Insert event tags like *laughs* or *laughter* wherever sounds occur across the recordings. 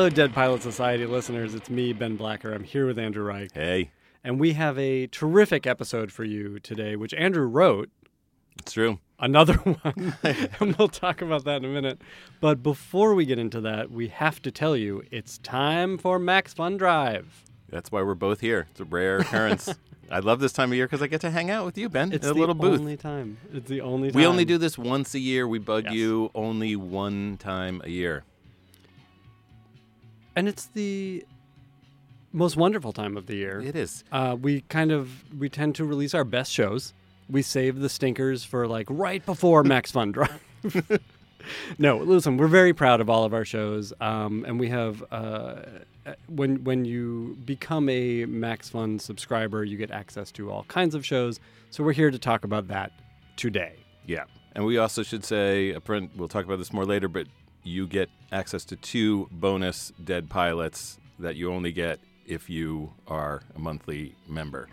Hello, Dead Pilot Society listeners. It's me, Ben Blacker. I'm here with Andrew Reich. Hey, And we have a terrific episode for you today, which Andrew wrote. it's true. Another *laughs* one. and we'll talk about that in a minute. But before we get into that, we have to tell you it's time for Max Fun Drive. That's why we're both here. It's a rare occurrence. *laughs* I love this time of year because I get to hang out with you, Ben, It's in a the little booth. only time. It's the only time. We only do this once a year. We bug Yes. you only one time a year. And it's the most wonderful time of the year. It is. Uh, we kind of we tend to release our best shows. We save the stinkers for like right before Max Fun Drive. *laughs* no, listen, we're very proud of all of our shows, um, and we have uh, when when you become a Max Fun subscriber, you get access to all kinds of shows. So we're here to talk about that today. Yeah. And we also should say, a print, we'll talk about this more later, but you get access to two bonus Dead Pilots that you only get if you are a monthly member.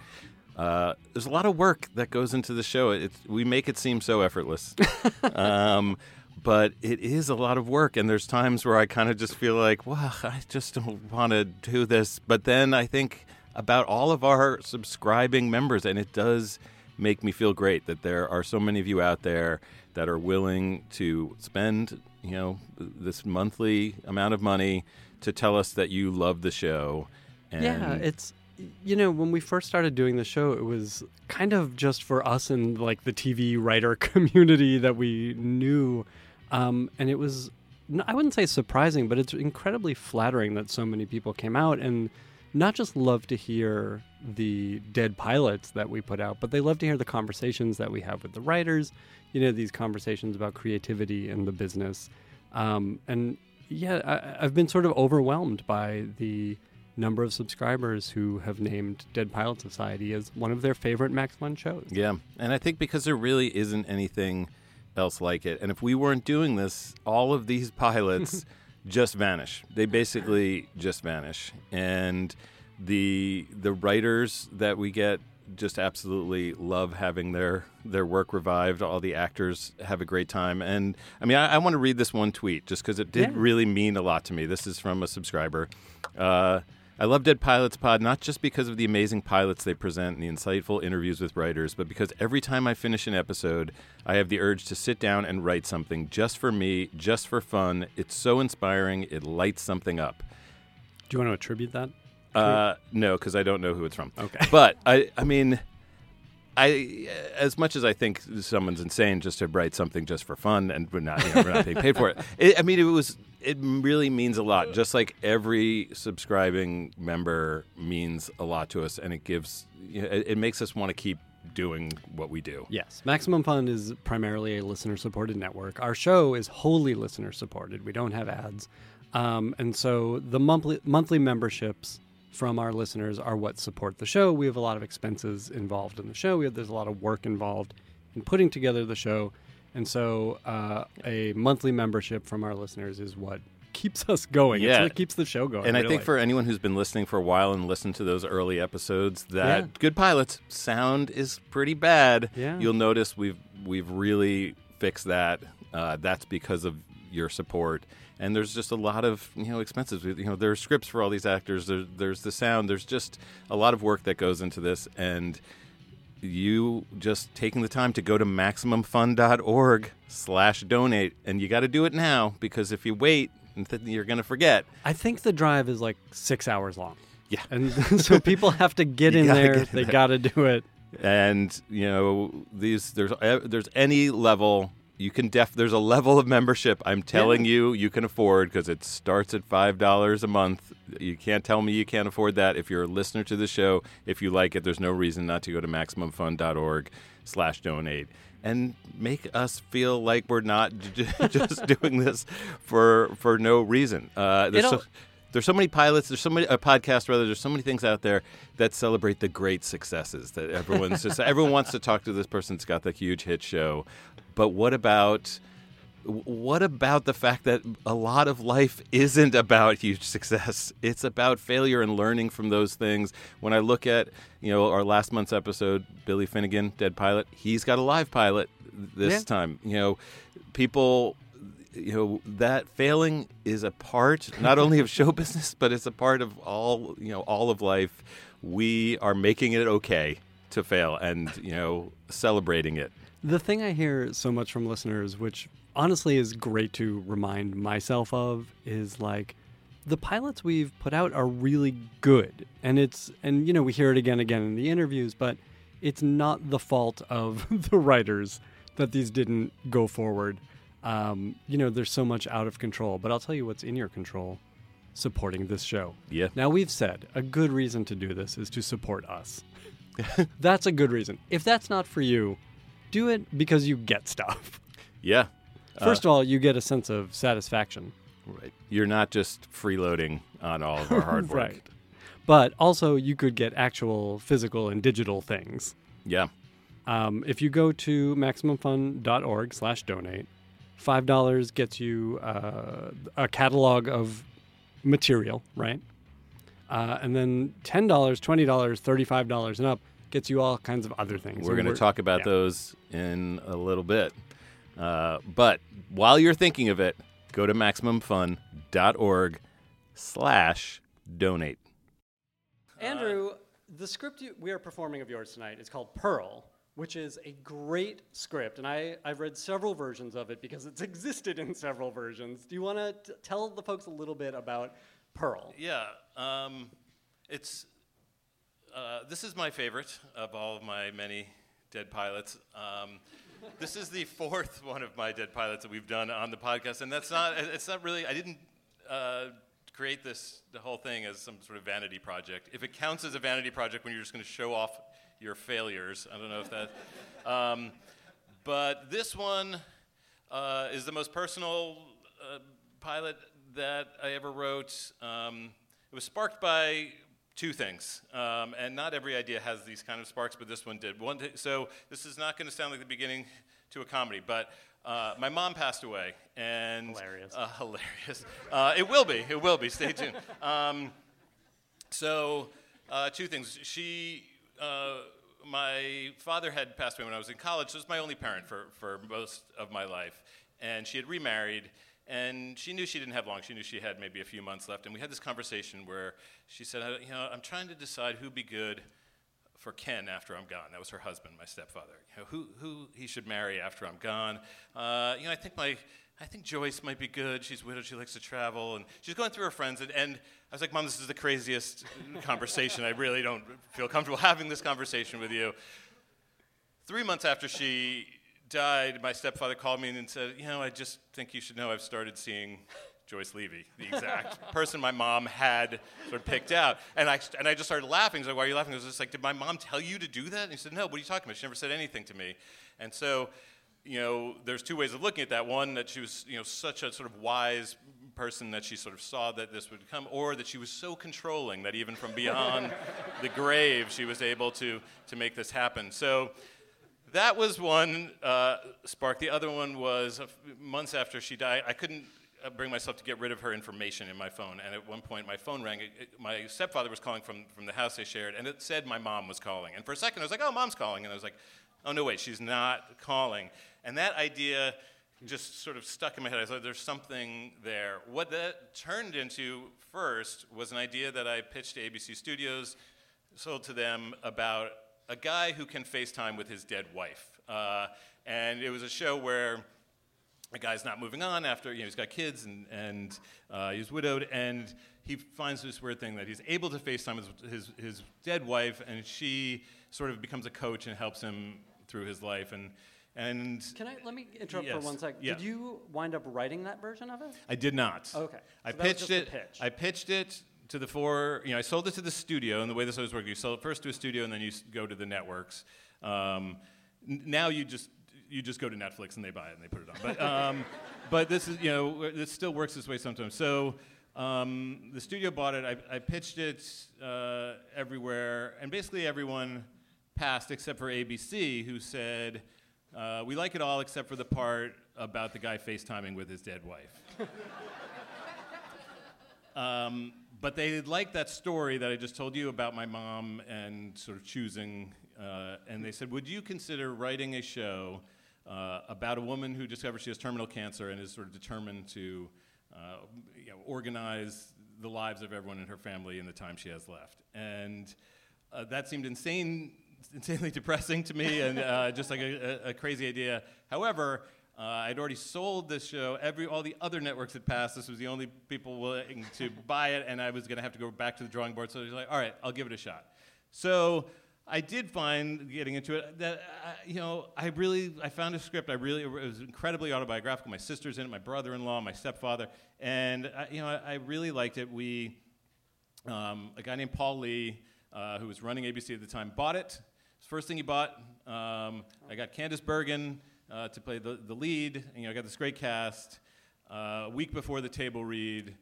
Uh, there's a lot of work that goes into the show. It's, we make it seem so effortless. *laughs* um, but it is a lot of work, and there's times where I kind of just feel like, well, I just don't want to do this. But then I think about all of our subscribing members, and it does make me feel great that there are so many of you out there that are willing to spend, you know, this monthly amount of money to tell us that you love the show. And yeah, it's you know when we first started doing the show, it was kind of just for us and like the TV writer *laughs* community that we knew, um, and it was I wouldn't say surprising, but it's incredibly flattering that so many people came out and not just love to hear the dead pilots that we put out, but they love to hear the conversations that we have with the writers. You know, these conversations about creativity and the business. Um, and yeah, I, I've been sort of overwhelmed by the number of subscribers who have named Dead Pilot Society as one of their favorite Max Fun shows. Yeah, and I think because there really isn't anything else like it, and if we weren't doing this, all of these pilots *laughs* just vanish. They basically just vanish, and the the writers that we get just absolutely love having their their work revived. All the actors have a great time, and I mean, I, I want to read this one tweet just because it did Yeah. really mean a lot to me. This is from a subscriber. Uh, I love Dead Pilots Pod not just because of the amazing pilots they present and the insightful interviews with writers, but because every time I finish an episode, I have the urge to sit down and write something just for me, just for fun. It's so inspiring. It lights something up. Do you want to attribute that? Uh, no, because I don't know who it's from. Okay. *laughs* But I, I mean, I as much as I think someone's insane just to write something just for fun and we're not, you know, we're not being paid for it. *laughs* it. I mean, it was it really means a lot. Just like every subscribing member means a lot to us, and it gives you know, it, it makes us want to keep doing what we do. Yes, Maximum Fun is primarily a listener supported network. Our show is wholly listener supported. We don't have ads. Um, and so the monthly monthly memberships from our listeners are what support the show. We have a lot of expenses involved in the show. We have, there's a lot of work involved in putting together the show. And so uh, a monthly membership from our listeners is what keeps us going. It's Yeah. what keeps the show going. And I think for anyone who's been listening for a while and listened to those early episodes, that Yeah. Good Pilots sound is pretty bad. Yeah. You'll notice we've we've really fixed that. Uh, that's because of your support. And there's just a lot of you know expenses. You know, there are scripts for all these actors. There, there's the sound. There's just a lot of work that goes into this, and you just taking the time to go to maximumfun.org slash donate and you got to do it now because if you wait you're going to forget I think the drive is like six hours long. Yeah. And *laughs* so people have to get *laughs* in there. get in they got to do it. and you know these there's uh, there's any level you can def there's a level of membership i'm telling you you can afford because it starts at five dollars a month you can't tell me you can't afford that if you're a listener to the show if you like it there's no reason not to go to maximumfun.org slash donate and make us feel like we're not j- *laughs* just doing this for for no reason uh, there's so, there's so many pilots. There's so many uh, podcasts. Rather, there's so many things out there that celebrate the great successes that everyone's just. Everyone wants to talk to this person that's got the huge hit show, but what about? What about the fact that a lot of life isn't about *laughs* huge success? It's about failure and learning from those things. When I look at, you know, our last month's episode, Billy Finnegan, dead pilot, he's got a live pilot this Yeah. time. You know, people you know that failing is a part *laughs* not only of show business, but it's a part of all you know all of life. We are making it okay to fail, and you know celebrating it. The thing I hear so much from listeners, which honestly is great to remind myself of, is like the pilots we've put out are really good. And it's, and you know, we hear it again and again in the interviews, but it's not the fault of *laughs* the writers that these didn't go forward. Um, you know, there's so much out of control, but I'll tell you what's in your control supporting this show. Yeah. Now, we've said a good reason to do this is to support us. *laughs* that's a good reason. If that's not for you, do it because you get stuff. Yeah. *laughs* First of all, you get a sense of satisfaction. Right. You're not just freeloading on all of our hard *laughs* work. right. But also, you could get actual physical and digital things. Yeah. Um, if you go to maximumfun.org slash donate, $5 gets you uh, a catalog of material, right? Uh, and then $10, $20, $35 and up gets you all kinds of other things. We're going to talk about yeah. those in a little bit. Uh, but while you're thinking of it, go to maximumfun.org slash donate. Andrew, the script you, we are performing of yours tonight is called Pearl, which is a great script, and I, I've read several versions of it because it's *laughs* existed in several versions. Do you want to tell the folks a little bit about Pearl? Yeah, um, it's uh, this is my favorite of all of my many dead pilots. Um, this is the fourth *laughs* one of my dead pilots that we've done on the podcast, and that's not. It's not really. I didn't uh, create this the whole thing as some sort of vanity project. If it counts as a vanity project when you're just going to show off your failures, I don't know if that. *laughs* Um, but this one uh, is the most personal uh, pilot that I ever wrote. Um, it was sparked by two things, um, and not every idea has these kind of sparks, but this one did. One, t- so this is not going to sound like the beginning to a comedy, but uh, my mom passed away, and Hilarious. Uh, *laughs* hilarious. Uh, it will be. It will be. Stay tuned. *laughs* Um, so, uh, two things. She, uh, my father had passed away when I was in college, so it was my only parent for, for most of my life. And she had remarried, and she knew she didn't have long. She knew she had maybe a few months left. And we had this conversation where she said, "I- You know, I'm trying to decide who'd be good for Ken after I'm gone. That was her husband, my stepfather. You know, who, who he should marry after I'm gone. Uh, you know, I think my, I think Joyce might be good. She's widowed. She likes to travel, and she's going through her friends. And, and I was like, Mom, this is the craziest *laughs* conversation. I really don't feel comfortable having this conversation with you. Three months after she died, my stepfather called me and said, You know, I just think you should know I've started seeing Joyce Levy, the exact *laughs* person my mom had sort of picked out. And I, and I just started laughing. He's like, Why are you laughing? I was just like, Did my mom tell you to do that? And he said, No, what are you talking about? She never said anything to me. And so, you know, there's two ways of looking at that. One, that she was, you know, such a sort of wise person that she sort of saw that this would come, or that she was so controlling that even from beyond *laughs* the grave, she was able to, to make this happen. So, that was one uh, spark. The other one was months after she died. I couldn't uh, bring myself to get rid of her information in my phone. And at one point, my phone rang. It, it- my stepfather was calling from, from the house they shared, and it said my mom was calling. And for a second, I was like, oh, mom's calling. And I was like, oh, no, wait, she's not calling. And that idea just sort of stuck in my head. I thought there's something there. What that turned into first was an idea that I pitched to ABC Studios, sold to them about a guy who can FaceTime with his dead wife. Uh, and it was a show where a guy's not moving on after, you know, he's got kids and, and uh, he's widowed, and he finds this weird thing that he's able to FaceTime his, his, his dead wife, and she sort of becomes a coach and helps him through his life. And, and Can I let me interrupt Yes, for one sec? yeah. Did you wind up writing that version of it? I did not. Okay. I So was pitched it. pitch. I pitched it to the four. You know, I sold it to the studio, and the way this always works, you sell it first to a studio, and then you go to the networks. Um, n- now you just you just go to Netflix and they buy it and they put it on. But um, *laughs* but this is you know this still works this way sometimes. So. Um, the studio bought it. I, I pitched it uh, everywhere, and basically everyone passed except for ABC, who said, uh, "We like it all except for the part about the guy FaceTiming with his dead wife." *laughs* Um, but they liked that story that I just told you about my mom and sort of choosing. Uh, and they said, Would you consider writing a show uh, about a woman who discovers she has terminal cancer and is sort of determined to uh, you know, organize the lives of everyone in her family in the time she has left. And uh, that seemed insane, insanely depressing to me and uh, just like a, a, crazy idea. However, uh, I'd already sold this show. Every all the other networks had passed. This was the only people willing to *laughs* buy it, and I was going to have to go back to the drawing board. So I was like, "All right, I'll give it a shot." So I did find getting into it that uh, you know I really I found a script I really it was incredibly autobiographical. My sister's in it, my brother-in-law, my stepfather, and I, you know I, I, really liked it. We um, a guy named Paul Lee uh, who was running ABC at the time bought it. First thing he bought, um, I got Candice Bergen uh, to play the, the lead. And, you know I got this great cast. Uh, a week before the table read,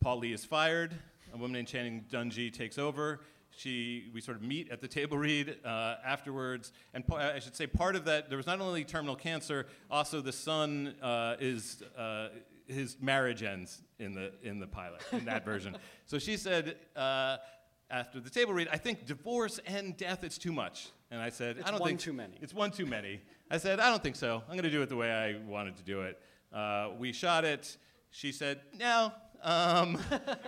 Paul Lee is fired. A woman named Channing Dungey takes over she, we sort of meet at the table read uh, afterwards. And I should say, part of that, there was not only terminal cancer, also the son uh, is, uh, his marriage ends in the, in the pilot, in that version. *laughs* So she said, uh, after the table read, I think divorce and death, it's too much. And I said, it's I don't one think too many. It's one too many. I said, I don't think so. I'm going to do it the way I wanted to do it. Uh, we shot it. She said, no. Um,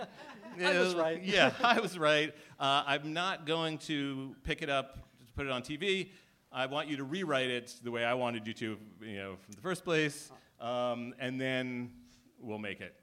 *laughs* I was right. yeah, I was right. Uh, I'm not going to pick it up, to put it on TV. I want you to rewrite it the way I wanted you to, you know, from the first place, um, and then we'll make it.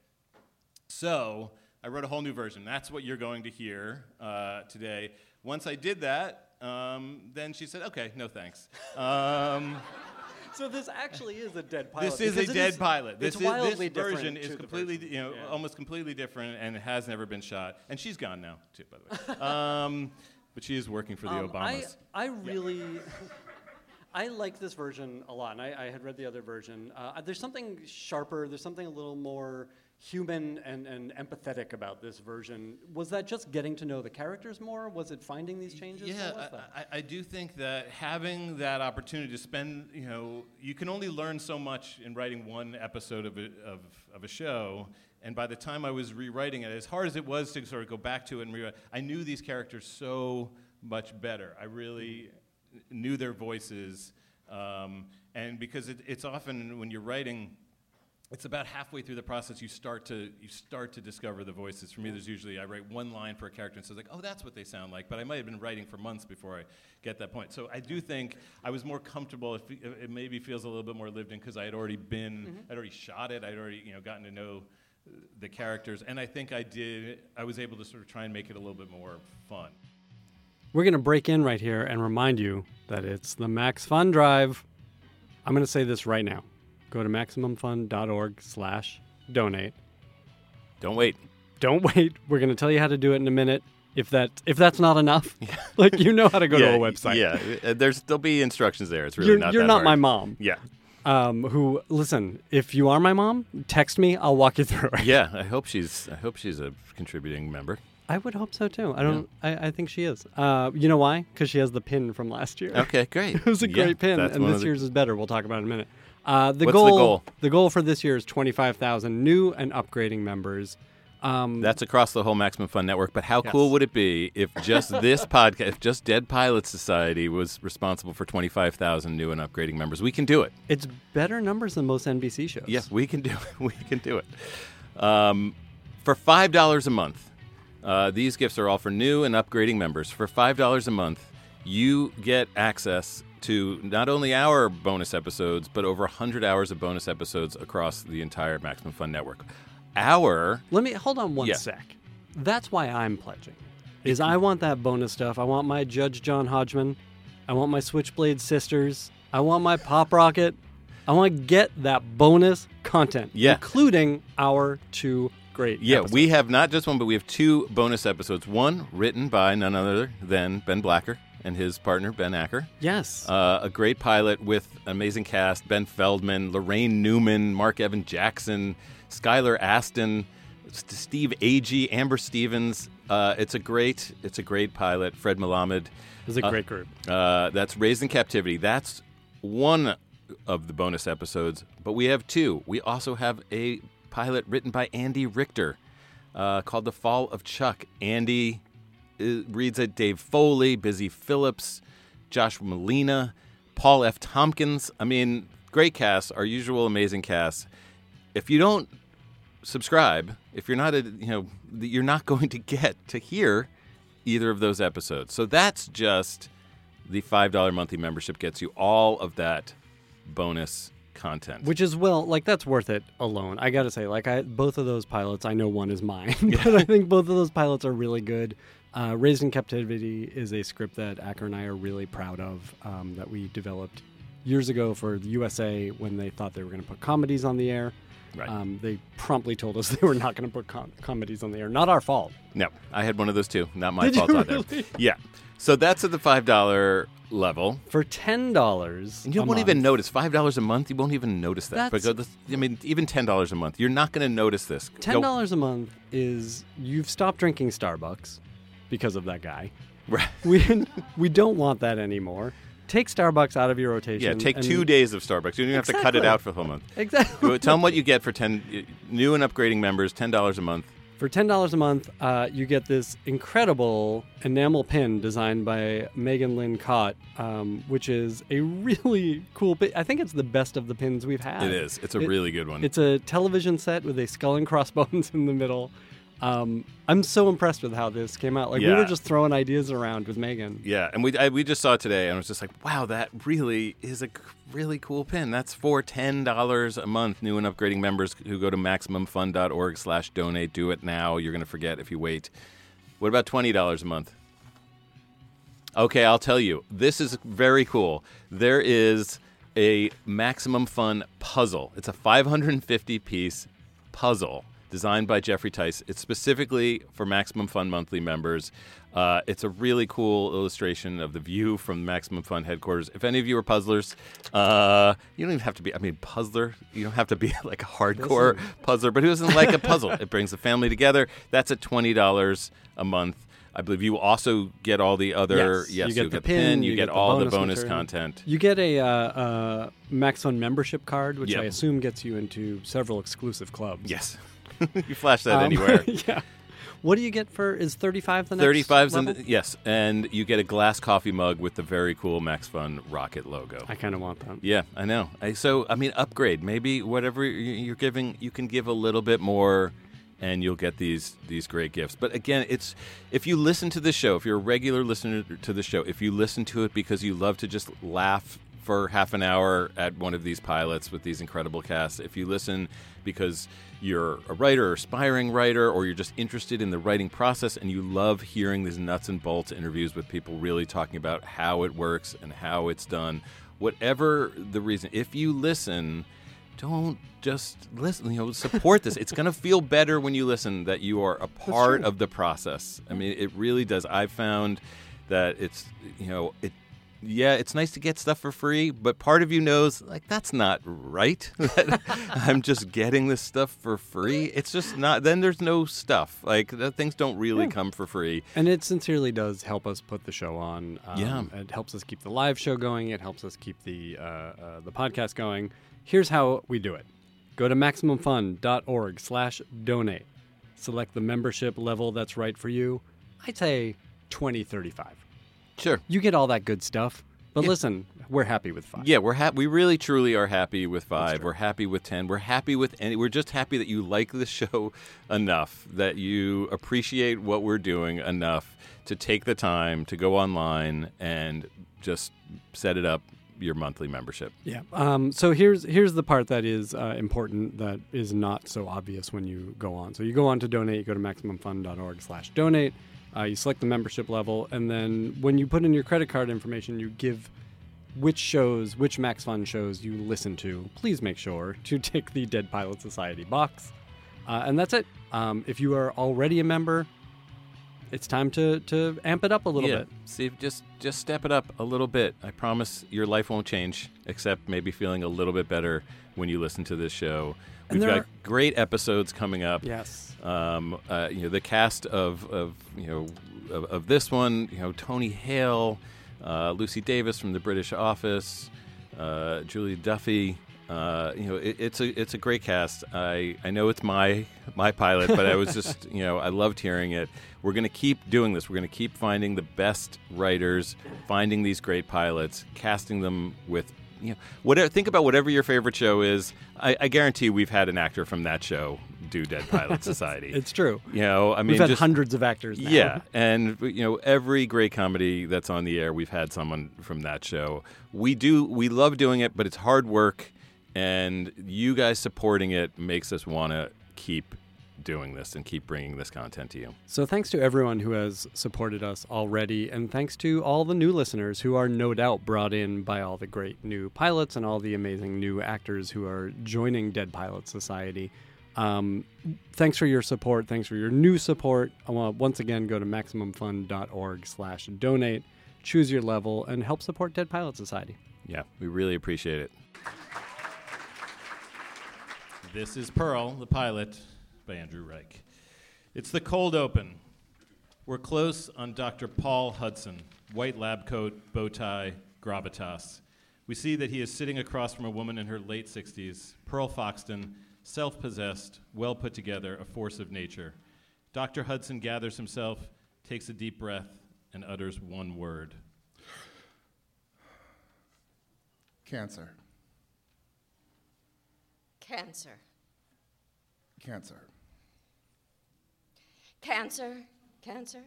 So I wrote a whole new version. That's what you're going to hear uh, today. Once I did that, um, then she said, "Okay, no thanks." Um, *laughs* so this actually is a dead pilot. This is a dead is, pilot. This, is, this version is completely, version. you know, yeah. almost completely different, and it has never been shot. And she's gone now, too, by the way. um, but she is working for the um, Obamas. I, I really. Yeah. *laughs* I like this version a lot, and I, I had read the other version. Uh, there's something sharper. There's something a little more human and, and empathetic about this version. Was that just getting to know the characters more? Was it finding these changes? Yeah, I, I, do think that having that opportunity to spend, you know, you can only learn so much in writing one episode of a, of, of a show. And by the time I was rewriting it, as hard as it was to sort of go back to it and rewrite, I knew these characters so much better. I really knew their voices. Um, and because it, it's often when you're writing, it's about halfway through the process you start to you start to discover the voices. For me, there's usually I write one line for a character and says like, oh, that's what they sound like. But I might have been writing for months before I get that point. So I do think I was more comfortable. If it maybe feels a little bit more lived in because I had already been, mm-hmm. I'd already shot it. I'd already you know gotten to know the characters, and I think I did. I was able to sort of try and make it a little bit more fun. We're going to break in right here and remind you that it's the Max Fun Drive. I'm going to say this right now go to maximumfun.org slash donate. Don't wait. Don't *laughs* wait. We're going to tell you how to do it in a minute. If that if that's not enough, *laughs* *laughs* like you know how to go yeah, to a website. Yeah, uh, there's there'll be instructions there. It's really you're, not. You're not hard. my mom. Yeah. Um, who listen? If you are my mom, text me. I'll walk you through it. Yeah, I hope she's. I hope she's a contributing member. I would hope so too. I don't. Yeah. I, I think she is. Uh, you know why? Because she has the pin from last year. Okay, great. it was a yeah, great pin, and this the... year's is better. We'll talk about it in a minute. Uh, the What's goal, the goal? The goal for this year is 25,000 new and upgrading members. Um, That's across the whole Maximum Fun network. But how yes. cool would it be if just *laughs* this podcast, if just Dead Pilot Society was responsible for 25,000 new and upgrading members? We can do it. It's better numbers than most NBC shows. Yes, we can do it. *laughs* We can do it. Um, for $5 a month, uh, these gifts are all for new and upgrading members. For $5 a month, you get access to not only our bonus episodes, but over 100 hours of bonus episodes across the entire Maximum Fun network. Our. Let me hold on one yeah. sec. That's why I'm pledging. Is I want that bonus stuff. I want my Judge John Hodgman. I want my Switchblade sisters. I want my Pop Rocket. I want to get that bonus content, yeah. including our two great. Yeah, episodes. we have not just one, but we have two bonus episodes. One written by none other than Ben Blacker, and his partner Ben Acker. Yes, uh, a great pilot with amazing cast: Ben Feldman, Laraine Newman, Mark Evan Jackson, Skylar Astin, Steve Agee, Amber Stevens. Uh, it's a great, it's a great pilot. Fred Melamed. It's a uh, great group. Uh, that's Raised in Captivity. That's one of the bonus episodes, but we have two. We also have a pilot written by Andy Richter uh, called The Fall of Chuck. Andy reads it Dave Foley, Busy Phillips, Josh Malina, Paul F. Tompkins. I mean, great cast, our usual amazing cast. If you don't subscribe, if you're not a, you know, you're not *laughs* going to get to hear either of those episodes. So that's just the $5 monthly membership gets you all of that bonus content. Which is well, like that's worth it alone. I got to say, like I both of those pilots, I know one is mine, *laughs* but I think both of those pilots are really good. Uh, Raised in Captivity is a script that Acker and I are really proud of um, that we developed years ago for the USA when they thought they were going to put comedies on the air. Right. Um, they promptly told us *laughs* they were not going to put com- comedies on the air. Not our fault. No, I had one of those too. Not my Did fault either. really? Yeah. So that's at the $5 level. For ten dollars, And you won't even notice five dollars a month. You won't even notice that. That's- Because I mean, even ten dollars a month, you're not going to notice this. Ten dollars a month is you've stopped drinking Starbucks because of that guy. Right. *laughs* We we don't want that anymore. Take Starbucks out of your rotation. Yeah, take and- two days of Starbucks. You don't even have to cut it out for the whole month. Exactly. Tell them what you get for ten new and upgrading members. Ten dollars a month. For ten dollars a month, uh, you get this incredible enamel pin designed by Megan Lynn Kott, um, which is a really cool pin. I think it's the best of the pins we've had. It is. It's a It- really good one. It's a television set with a skull and crossbones *laughs* in the middle. Um, I'm so impressed with how this came out. Like we were just throwing ideas around with Megan. yeah, and we I, we just saw it today, and I was just like, wow, that really is a really cool pin. That's for ten dollars a month. New and upgrading members who go to maximumfun.org/donate. Do it now. You're going to forget if you wait. What about twenty dollars a month? Okay, I'll tell you. This is very cool. There is a Maximum Fun puzzle. It's a 550 piece puzzle designed by Jeffrey Tice. It's specifically for Maximum Fun monthly members. Uh, it's a really cool illustration of the view from Maximum Fun headquarters. If any of you are puzzlers, uh, you don't even have to be. I mean, puzzler. You don't have to be *laughs* like a hardcore puzzler, but who doesn't like a puzzle? it brings the family together. That's at twenty dollars a month. I believe you also get all the other. Yes, you get you the get pin, you, you get, get all the bonus bonus content. You get a uh, uh, Max Fun membership card, which Yep. I assume gets you into several exclusive clubs. Yes, *laughs* you flash that Um, anywhere. *laughs* yeah. What do you get for? Is 35 the next? 35's in level? the, yes, and you get a glass coffee mug with the very cool Max Fun rocket logo. I kind of want that. Yeah, I know. I, so I mean, upgrade. Maybe whatever you're giving, you can give a little bit more, and you'll get these these great gifts. But again, it's if you listen to the show, if you're a regular listener to the show, if you listen to it because you love to just laugh for half an hour at one of these pilots with these incredible casts, if you listen because you're a writer or aspiring writer or you're just interested in the writing process and you love hearing these nuts and bolts interviews with people really talking about how it works and how it's done whatever the reason if you listen don't just listen you know support this. It's going to feel better when you listen that you are a part of the process. I mean it really does. I've found that it's you know it yeah, it's nice to get stuff for free, but part of you knows like that's not right. *laughs* That I'm just getting this stuff for free. It's just not. Then there's no stuff. Like the things don't really Yeah. come for free. And it sincerely does help us put the show on. Um, Yeah. It helps us keep the live show going. It helps us keep the uh, uh, the podcast going. Here's how we do it. Go to MaximumFun.org slash donate. Select the membership level that's right for you. I'd say 2035. Sure. You get all that good stuff. But Yeah. listen, we're happy with five. Yeah, we're happy. We really, truly are happy with five. We're happy with ten. We're happy with any. We're just happy that you like the show *laughs* enough, that you appreciate what we're doing enough to take the time to go online and just set it up your monthly membership. Yeah. Um, so here's here's the part that is uh, important that is not so obvious when you go on. So you go on to donate. You go to maximumfun.org/donate. Uh, you select the membership level, and then when you put in your credit card information, you give which shows, which Max Fun shows you listen to. Please make sure to tick the Dead Pilot Society box, uh, and that's it. Um, if you are already a member, it's time to to amp it up a little yeah. bit. See, just just step it up a little bit. I promise your life won't change, except maybe feeling a little bit better when you listen to this show. We've got are- great episodes coming up. Yes. Um, uh, you know, the cast of, of you know of, of this one, you know, Tony Hale, uh, Lucy Davis from the British Office, uh, Julia Duffy. Uh, you know, it, it's a it's a great cast. I, I know it's my my pilot, but I was *laughs* just you know I loved hearing it. We're gonna keep doing this. We're gonna keep finding the best writers, finding these great pilots, casting them with you know, whatever. Think about whatever your favorite show is. I, I guarantee we've had an actor from that show do Dead Pilot *laughs* Society. It's true. You know, I mean, We've had just- hundreds of actors now. Yeah, and you know, every great comedy that's on the air, we've had someone from that show. We do, we love doing it, but it's hard work, and you guys supporting it makes us want to keep doing this and keep bringing this content to you. So thanks to everyone who has supported us already, and thanks to all the new listeners who are no doubt brought in by all the great new pilots and all the amazing new actors who are joining Dead Pilot Society. Um, thanks for your support. Thanks for your new support. I want to once again go to maximumfun.org slash donate, choose your level, and help support Dead Pilot Society. Yeah, we really appreciate it. This is Pearl, the pilot, by Andrew Reich. It's the cold open. We're close on Dr. Paul Hudson, white lab coat, bow tie, gravitas. We see that he is sitting across from a woman in her late 60s, Pearl Foxton, self possessed, well put together, a force of nature. Dr. Hudson gathers himself, takes a deep breath, and utters one word. Cancer. Cancer. Cancer. Cancer, cancer.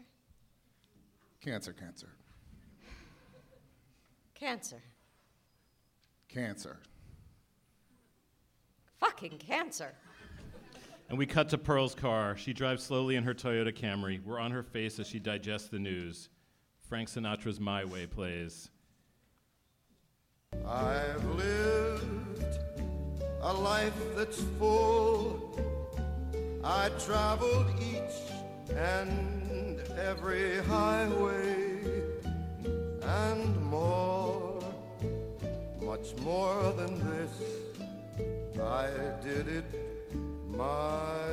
Cancer, cancer. Cancer. Cancer. Fucking cancer. And we cut to Pearl's car. She drives slowly in her Toyota Camry. We're on her face as she digests the news. Frank Sinatra's My Way plays. I've lived a life that's full. I traveled each and every highway and more, much more than this. I did it my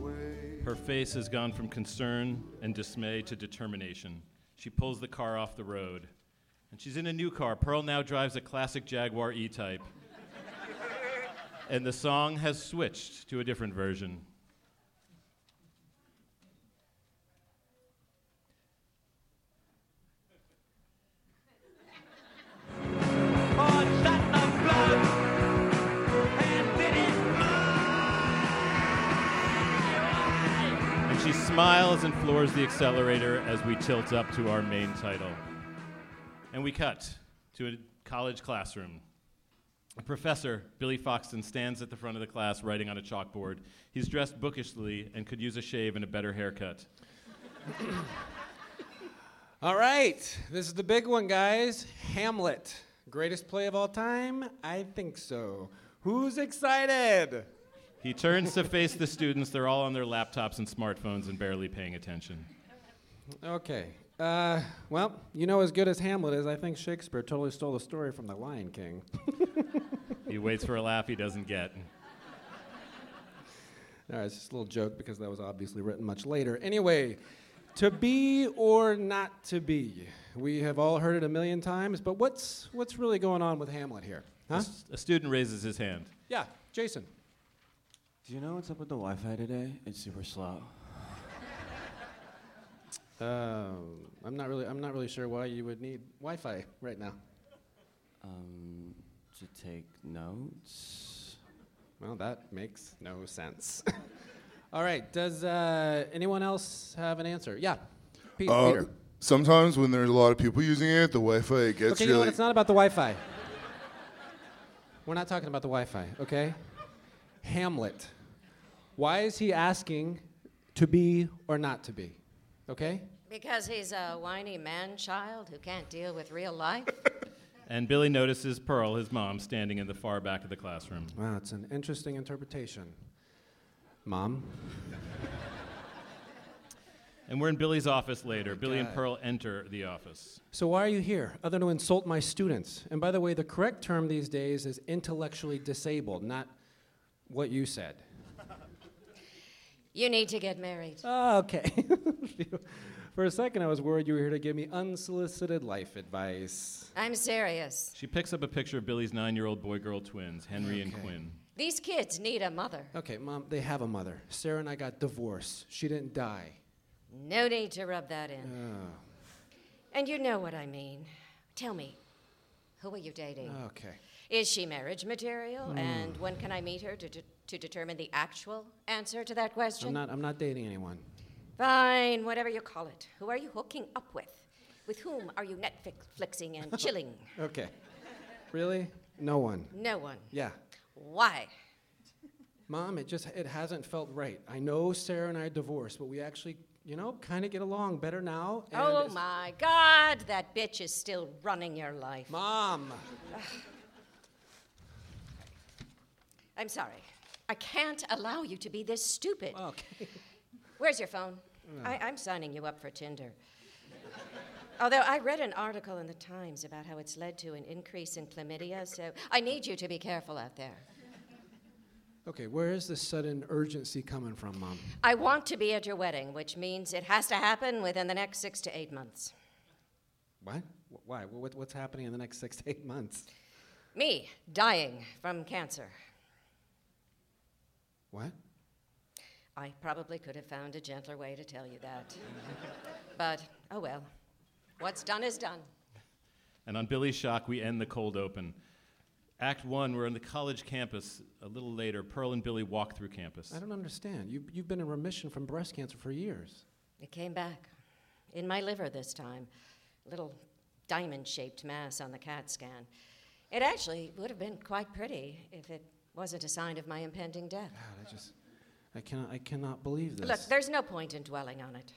way. Her face has gone from concern and dismay to determination. She pulls the car off the road. And she's in a new car. Pearl now drives a classic Jaguar E Type. And the song has switched to a different version. And she smiles and floors the accelerator as we tilt up to our main title. And we cut to a college classroom. A professor, Billy Foxton, stands at the front of the class writing on a chalkboard. He's dressed bookishly and could use a shave and a better haircut. *laughs* All right, this is the big one, guys. Hamlet. Greatest play of all time? I think so. Who's excited? He turns to face the students. They're all on their laptops and smartphones and barely paying attention. Okay. Uh, well, you know, as good as Hamlet is, I think Shakespeare totally stole the story from The Lion King. *laughs* He waits for a laugh he doesn't get. All right, it's just a little joke because that was obviously written much later. Anyway, to be or not to be. We have all heard it a million times, but what's what's really going on with Hamlet here? A Huh? s- A student raises his hand. Yeah, Jason. Do you know what's up with the Wi-Fi today? It's super slow. *laughs* Um, I'm not really I'm not really sure why you would need Wi-Fi right now. Um, to take notes. Well, that makes no sense. *laughs* All right. Does uh, anyone else have an answer? Yeah, Pete, Uh, Peter. sometimes when there's a lot of people using it, the Wi-Fi gets Okay, you know what? It's not about the Wi-Fi. We're not talking about the Wi-Fi, okay? Hamlet. Why is he asking to be or not to be? Okay? Because he's a whiny man child who can't deal with real life. And Billy notices Pearl, his mom, standing in the far back of the classroom. Wow, it's an interesting interpretation. Mom? And we're in Billy's office later. Oh Billy and Pearl enter the office. So why are you here? Other than to insult my students. And by the way, the correct term these days is intellectually disabled, not what you said. You need to get married. Oh, okay. *laughs* For a second, I was worried you were here to give me unsolicited life advice. I'm serious. She picks up a picture of Billy's nine year old boy girl twins, Henry and Okay. Quinn. These kids need a mother. Okay, Mom, they have a mother. Sarah and I got divorced. She didn't die. No need to rub that in. Oh. And you know what I mean. Tell me, Who are you dating? Okay. Is she marriage material? Hmm. And when can I meet her to, de- to determine the actual answer to that question? I'm not. I'm not dating anyone. Fine, whatever you call it. Who are you hooking up with? With whom are you Netflixing and *laughs* chilling? Okay. Really? No one. no one. Yeah. Why? Mom, it just it hasn't felt right. I know Sarah and I divorced, but we actually, you know, kind of get along better now. and oh my God, that bitch is still running your life. Mom. *sighs* I'm sorry. I can't allow you to be this stupid. Okay. Where's your phone? I, I'm signing you up for Tinder. Although I read an article in the Times about how it's led to an increase in chlamydia, so I need you to be careful out there. Okay, where is this sudden urgency coming from, Mom? I want to be at your wedding, which means it has to happen within the next six to eight months. What? Wh- Why? What, what's happening in the next six to eight months? Me dying from cancer. What? I probably could have found a gentler way to tell you that. *laughs* but, oh well. What's done is done. And on Billy's Shock, we end the cold open. Act one, we're on the college campus. A little later, Pearl and Billy walk through campus. I don't understand. You, you've been in remission from breast cancer for years. It came back. In my liver this time. Little diamond shaped mass on the CAT scan. It actually would have been quite pretty if it wasn't a sign of my impending death. Ah, God, I just, I cannot, I cannot believe this. Look, there's no point in dwelling on it.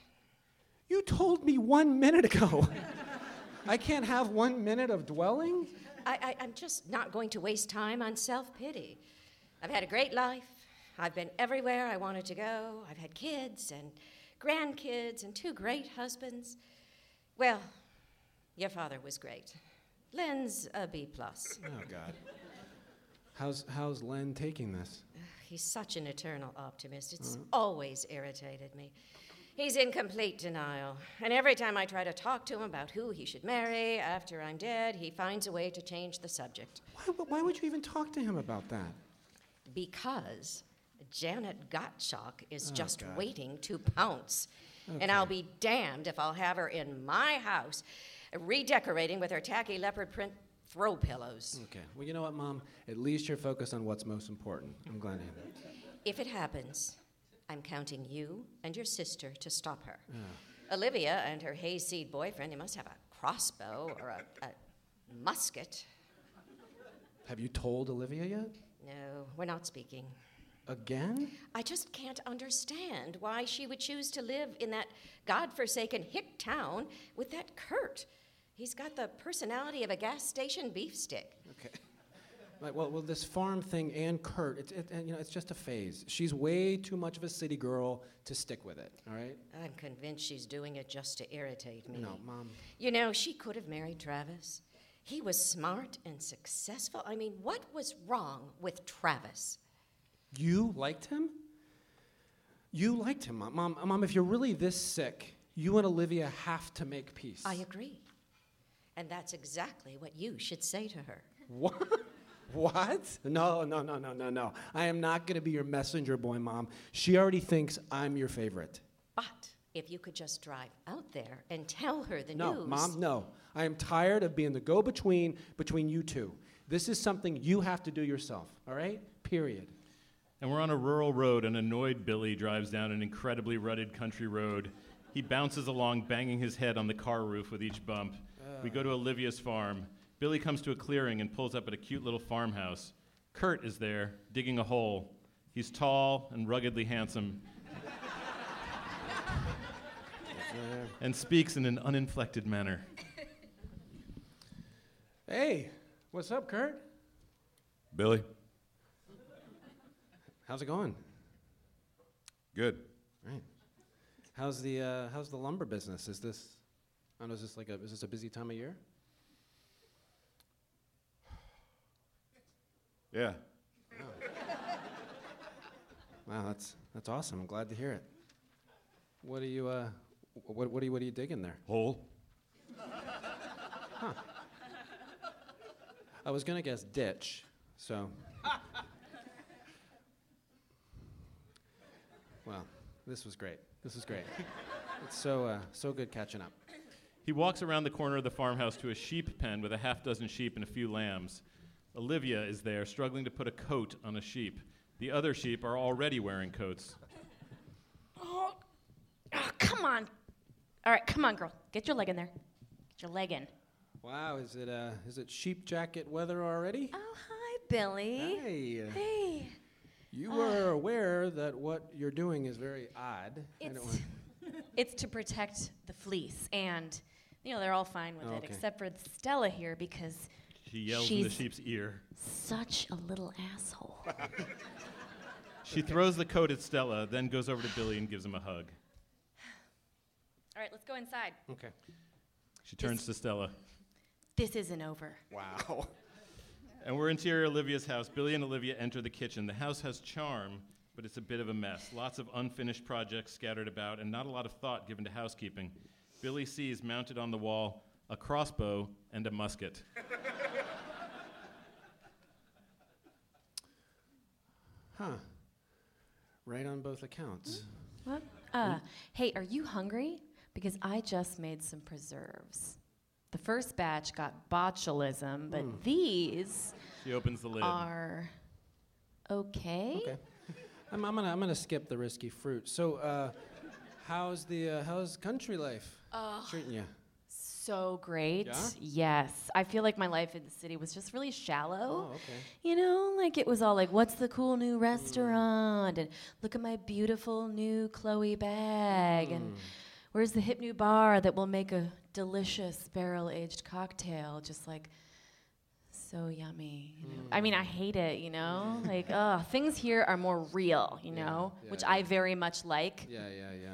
you told me one minute ago. I can't have one minute of dwelling? I, I, I'm just not going to waste time on self pity. I've had a great life. I've been everywhere I wanted to go. I've had kids and grandkids and two great husbands. Well, your father was great. Len's a B plus. Oh, God. How's, how's Len taking this? He's such an eternal optimist. It's mm. always irritated me. He's in complete denial. And every time I try to talk to him about who he should marry after I'm dead, he finds a way to change the subject. Why, why would you even talk to him about that? Because Janet Gottschalk is Oh, just God. waiting to pounce. And I'll be damned if I'll have her in my house redecorating with her tacky leopard print throw pillows. Okay. Well, you know what, Mom? At least you're focused on what's most important. I'm glad to hear that. If it happens, I'm counting you and your sister to stop her. Ah. Olivia and her hayseed boyfriend, they must have a crossbow or a, a musket. Have you told Olivia yet? No, we're not speaking. Again? I just can't understand why she would choose to live in that godforsaken hick town with that Kurt. He's got the personality of a gas station beef stick. Okay. Like, well, well, this farm thing and Kurt, it's, it, you know, it's just a phase. She's way too much of a city girl to stick with it, all right? I'm convinced she's doing it just to irritate me. No, Mom. You know, she could have married Travis. He was smart and successful. I mean, what was wrong with Travis? You liked him? You liked him, Mom. Mom, Mom, if you're really this sick, you and Olivia have to make peace. I agree. And that's exactly what you should say to her. What? *laughs* What? No, no, no, no, no, no. I am not going to be your messenger boy, Mom. She already thinks I'm your favorite. But if you could just drive out there and tell her the No, news. Mom, no. I am tired of being the go between between you two. This is something you have to do yourself, all right? Period. And we're on a rural road. An annoyed Billy drives down an incredibly rutted country road. He bounces along, banging his head on the car roof with each bump. We go to Olivia's farm. Billy comes to a clearing and pulls up at a cute little farmhouse. Kurt is there, digging a hole. He's tall and ruggedly handsome and speaks in an uninflected manner. Hey, what's up, Kurt? Billy, How's it going? good. Right. How's the uh, how's the lumber business? Is this I don't know, is this like a is this a busy time of year? Yeah. Wow, that's that's awesome. I'm glad to hear it. What are you uh what what are you what are you digging there? Hole. Huh. I was gonna guess ditch, so. well, this was great. This was great. it's so uh, so good catching up. He walks around the corner of the farmhouse to a sheep pen with a half dozen sheep and a few lambs. Olivia is there, struggling to put a coat on a sheep. The other sheep are already wearing coats. Oh, oh, come on. All right, come on, girl. Get your leg in there. Get your leg in. Wow, is it uh, is it sheep jacket weather already? Oh, hi, Billy. Hey. Hey. You are aware that what you're doing is very odd. and it It's, was- *laughs* it's to protect the fleece, and you know they're all fine with Oh, it, okay. except for Stella here because She yells in the sheep's ear. such a little asshole. *laughs* She throws the coat at Stella, then goes over to Billy and gives him a hug. all right, let's go inside. okay. She turns to Stella. This isn't over. Wow. *laughs* And we're interior Olivia's house. Billy and Olivia enter the kitchen. The house has charm, but it's a bit of a mess. Lots of unfinished projects scattered about, and not a lot of thought given to housekeeping. Billy sees mounted on the wall a crossbow and a musket. *laughs* Huh. Right on both accounts. What? Uh, hey, are you hungry? Because I just made some preserves. The first batch got botulism, but Mm. These She opens the lid. are okay. Okay. *laughs* I'm, I'm gonna I'm gonna skip the risky fruit. So, uh, how's the uh, how's country life Oh, treating you? so great. Yeah? Yes. I feel like my life in the city was just really shallow. Oh, okay. You know, like it was all like, what's the cool new mm. restaurant? And look at my beautiful new Chloe bag. And mm. where's the hip new bar that will make a delicious barrel aged cocktail? Just like so yummy. You know? I mean, I mm. hate it, you know? *laughs* Like, oh, things here are more real, you Yeah, know? yeah, Which yeah. I very much like. Yeah, yeah, yeah.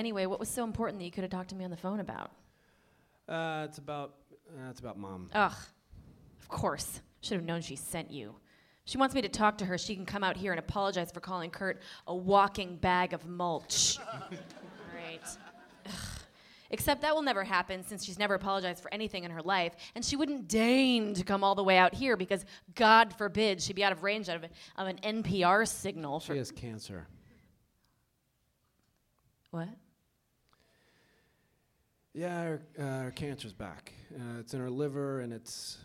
Anyway, what was so important that you could have talked to me on the phone about? Uh, it's about uh, it's about mom. Ugh, of course. Should have known she sent you. She wants me to talk to her. She can come out here and apologize for calling Kurt a walking bag of mulch. All *laughs* right. Ugh. Except that will never happen since she's never apologized for anything in her life, and she wouldn't deign to come all the way out here because, God forbid, she'd be out of range of, of an NPR signal. She has cancer. what? Yeah, her, uh, her cancer's back. Uh, it's in her liver, and it's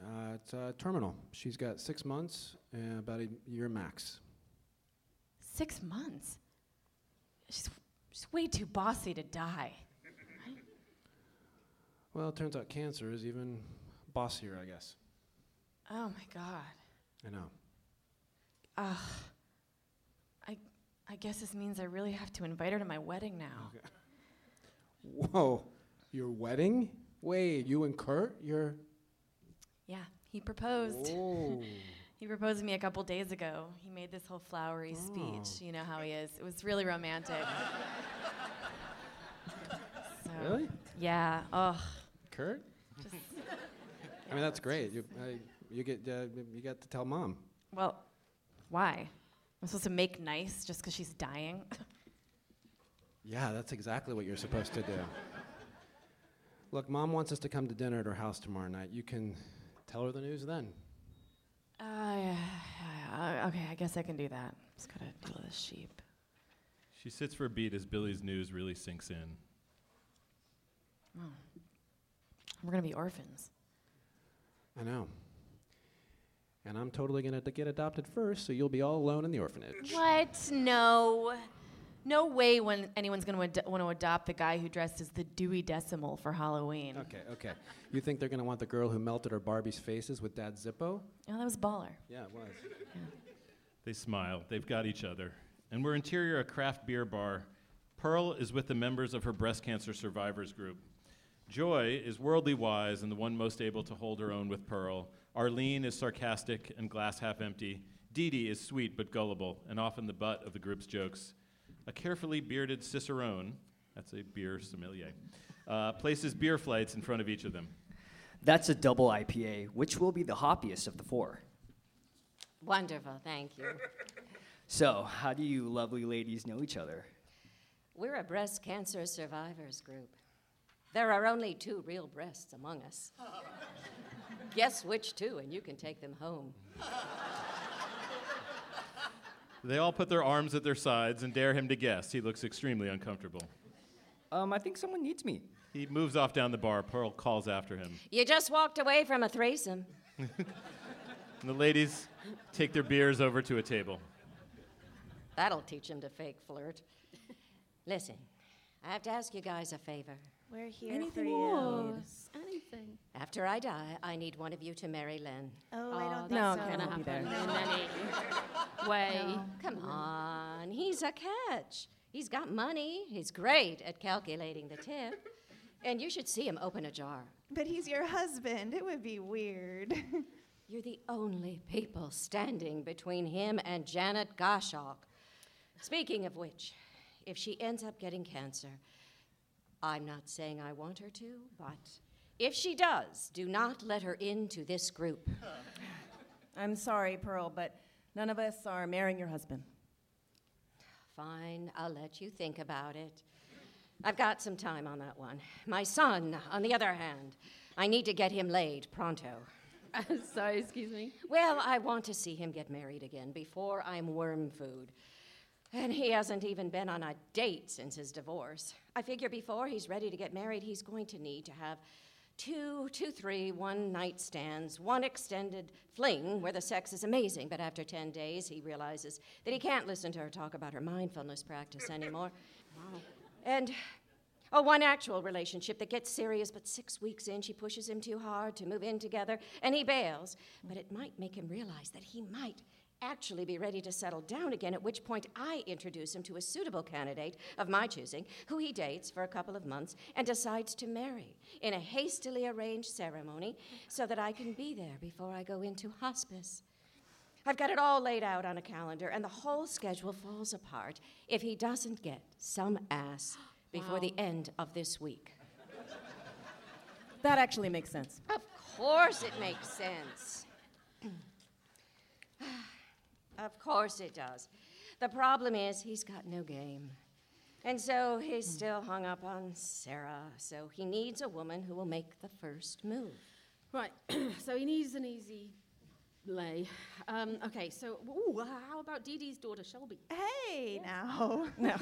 uh, it's uh, terminal. She's got six months, and about a year max. Six months. She's, she's way too bossy to die. Well, it turns out cancer is even bossier, I guess. Oh my God. I know. Ugh. I, I guess this means I really have to invite her to my wedding now. Whoa, your wedding? Wait, you and Kurt? You're. Yeah, he proposed. Oh. *laughs* He proposed to me a couple days ago. He made this whole flowery Oh. speech. You know how he is. It was really romantic. *laughs* So, Really? Yeah. Oh. Kurt? Just, I mean, that's great. You, uh, you get uh, you got to tell mom. well, why? I'm supposed to make nice just because she's dying? *laughs* Yeah, that's exactly what you're supposed to do. Look, mom wants us to come to dinner at her house tomorrow night. You can tell her the news then. Uh, yeah, yeah, okay, I guess I can do that. Just gotta deal with this sheep. She sits for a beat as Billy's news really sinks in. Oh. We're gonna be orphans. I know. And I'm totally gonna get adopted first, so you'll be all alone in the orphanage. What? No. No way when anyone's going to ad- want to adopt the guy who dressed as the Dewey Decimal for Halloween. Okay, okay. You think they're gonna want the girl who melted her Barbie's faces with Dad's Zippo? Oh, that was baller. Yeah, it was. They smile. They've got each other. And we're interior a craft beer bar. Pearl is with the members of her breast cancer survivors group. Joy is worldly wise and the one most able to hold her own with Pearl. Arlene is sarcastic and glass half empty. Dee Dee is sweet but gullible and often the butt of the group's jokes. A carefully bearded cicerone, that's a beer sommelier, uh, places beer flights in front of each of them. That's a double IPA. Which will be the hoppiest of the four? Wonderful, thank you. So, how do you lovely ladies know each other? We're a breast cancer survivors group. There are only two real breasts among us. *laughs* Guess which two, and you can take them home. They all put their arms at their sides and dare him to guess. He looks extremely uncomfortable. Um, I think someone needs me. He moves off down the bar. Pearl calls after him. You just walked away from a threesome. *laughs* And the ladies take their beers over to a table. That'll teach him to fake flirt. Listen, I have to ask you guys a favor. We're here Anything for more? you. Anything. After I die, I need one of you to marry Len. Oh, I don't think that's so. not gonna happen there. In way. No. Come on, he's a catch. He's got money. He's great at calculating the tip. And you should see him open a jar. But he's your husband. It would be weird. *laughs* You're the only people standing between him and Janet Gottschalk. Speaking of which, if she ends up getting cancer, I'm not saying I want her to, but if she does, do not let her into this group. I'm sorry, Pearl, but none of us are marrying your husband. Fine, I'll let you think about it. I've got some time on that one. My son, on the other hand, I need to get him laid pronto. *laughs* Sorry, excuse me. Well, I want to see him get married again before I'm worm food. And he hasn't even been on a date since his divorce. I figure before he's ready to get married, he's going to need to have two, two, three, one night stands, one extended fling where the sex is amazing, but after 10 days, he realizes that he can't listen to her talk about her mindfulness practice anymore. And Oh, one actual relationship that gets serious, but six weeks in, she pushes him too hard to move in together, and he bails. But it might make him realize that he might actually be ready to settle down again, at which point I introduce him to a suitable candidate of my choosing, who he dates for a couple of months and decides to marry in a hastily arranged ceremony so that I can be there before I go into hospice. I've got it all laid out on a calendar, and the whole schedule falls apart if he doesn't get some ass before the end of this week. That actually makes sense. Of course, it makes sense. *clears throat* of course, it does. The problem is, he's got no game. And so he's still hung up on Sarah, so he needs a woman who will make the first move. Right. *clears throat* so he needs an easy lay. Um, okay. So, ooh, how about Dee Dee's daughter Shelby? Hey, now. *laughs* No,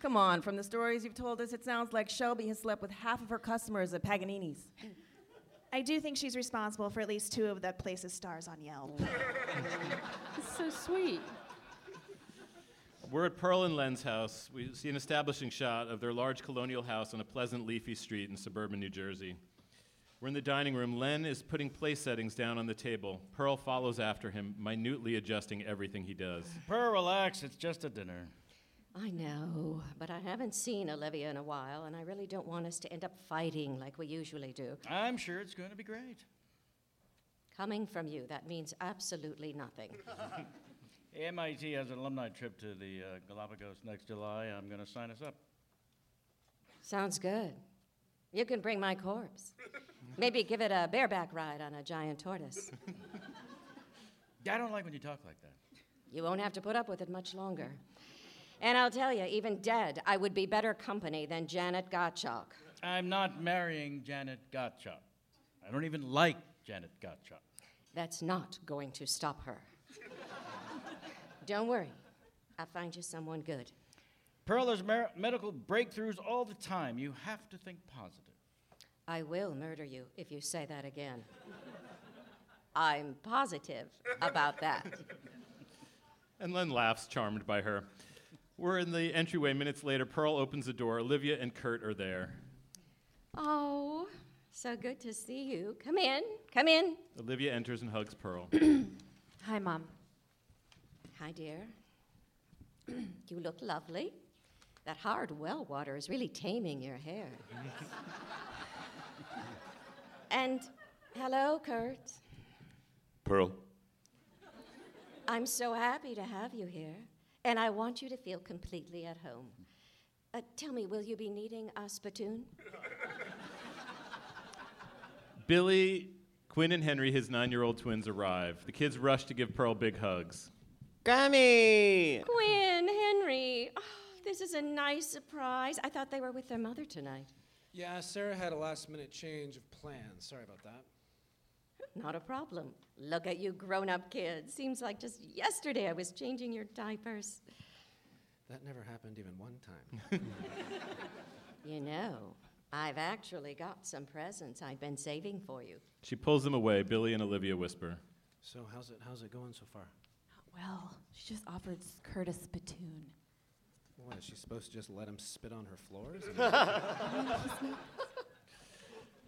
come on. From the stories you've told us, it sounds like Shelby has slept with half of her customers at Paganini's. I do think she's responsible for at least two of the place's stars on Yelp. It's so sweet. We're at Pearl and Len's house. We see an establishing shot of their large colonial house on a pleasant, leafy street in suburban New Jersey. We're in the dining room. Len is putting place settings down on the table. Pearl follows after him, minutely adjusting everything he does. Pearl, relax. It's just a dinner. I know, but I haven't seen Olivia in a while, and I really don't want us to end up fighting like we usually do. I'm sure it's going to be great. Coming from you, that means absolutely nothing. *laughs* MIT has an alumni trip to the uh, Galapagos next July. I'm going to sign us up. Sounds good. You can bring my corpse. Maybe give it a bareback ride on a giant tortoise. *laughs* I don't like when you talk like that. You won't have to put up with it much longer. And I'll tell you, even dead, I would be better company than Janet Gottschalk. I'm not marrying Janet Gottschalk. I don't even like Janet Gottschalk. That's not going to stop her. *laughs* Don't worry, I'll find you someone good. Pearl, there's mer- medical breakthroughs all the time. You have to think positive. I will murder you if you say that again. I'm positive about that. *laughs* And Len laughs, charmed by her. We're in the entryway minutes later. Pearl opens the door. Olivia and Kurt are there. Oh, so good to see you. Come in, come in. Olivia enters and hugs Pearl. *clears throat* Hi, Mom. Hi, dear. *clears throat* you look lovely. That hard well water is really taming your hair. *laughs* and hello, Kurt. Pearl, I'm so happy to have you here, and I want you to feel completely at home. Uh, tell me, will you be needing a spittoon? *laughs* Billy, Quinn, and Henry, his nine year old twins, arrive. The kids rush to give Pearl big hugs. Gummy! Quinn, Henry, oh, this is a nice surprise. I thought they were with their mother tonight. Yeah, Sarah had a last minute change of plans. Sorry about that. Not a problem. Look at you grown up kids. Seems like just yesterday I was changing your diapers. That never happened even one time. *laughs* You know, I've actually got some presents I've been saving for you. She pulls them away. Billy and Olivia whisper. So how's it how's it going so far? Well, she just offered Kurt a spittoon. What is she supposed to just let him spit on her floors? *laughs* *laughs*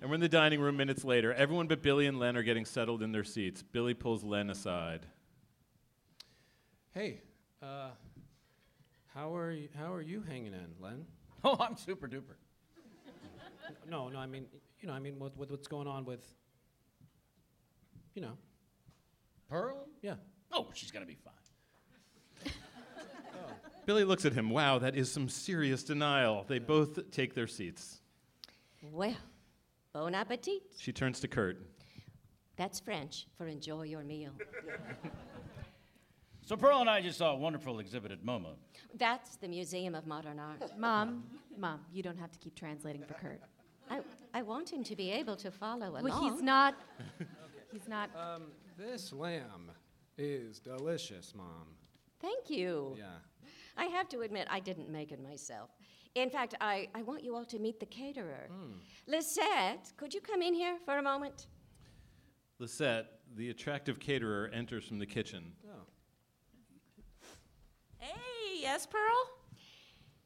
And we're in the dining room minutes later. Everyone but Billy and Len are getting settled in their seats. Billy pulls Len aside. hey, uh, how are you, how are you hanging in, Len? *laughs* Oh, I'm super duper. No, no, I mean, you know, I mean, what, what, what's going on with, you know, Pearl? yeah. Oh, she's gonna be fine. Billy looks at him. Wow, that is some serious denial. They both take their seats. Well, bon appetit. She turns to Kurt. That's French for enjoy your meal. So Pearl and I just saw a wonderful exhibit at MoMA. That's the Museum of Modern Art. Mom, Mom, you don't have to keep translating for Kurt. I, I want him to be able to follow along. Well, he's not. He's not. Um, this lamb is delicious, Mom. Thank you. Yeah. I have to admit, I didn't make it myself. In fact, I, I want you all to meet the caterer. Hmm. Lisette, could you come in here for a moment? Lisette, the attractive caterer, enters from the kitchen. Oh. Hey, yes, Pearl?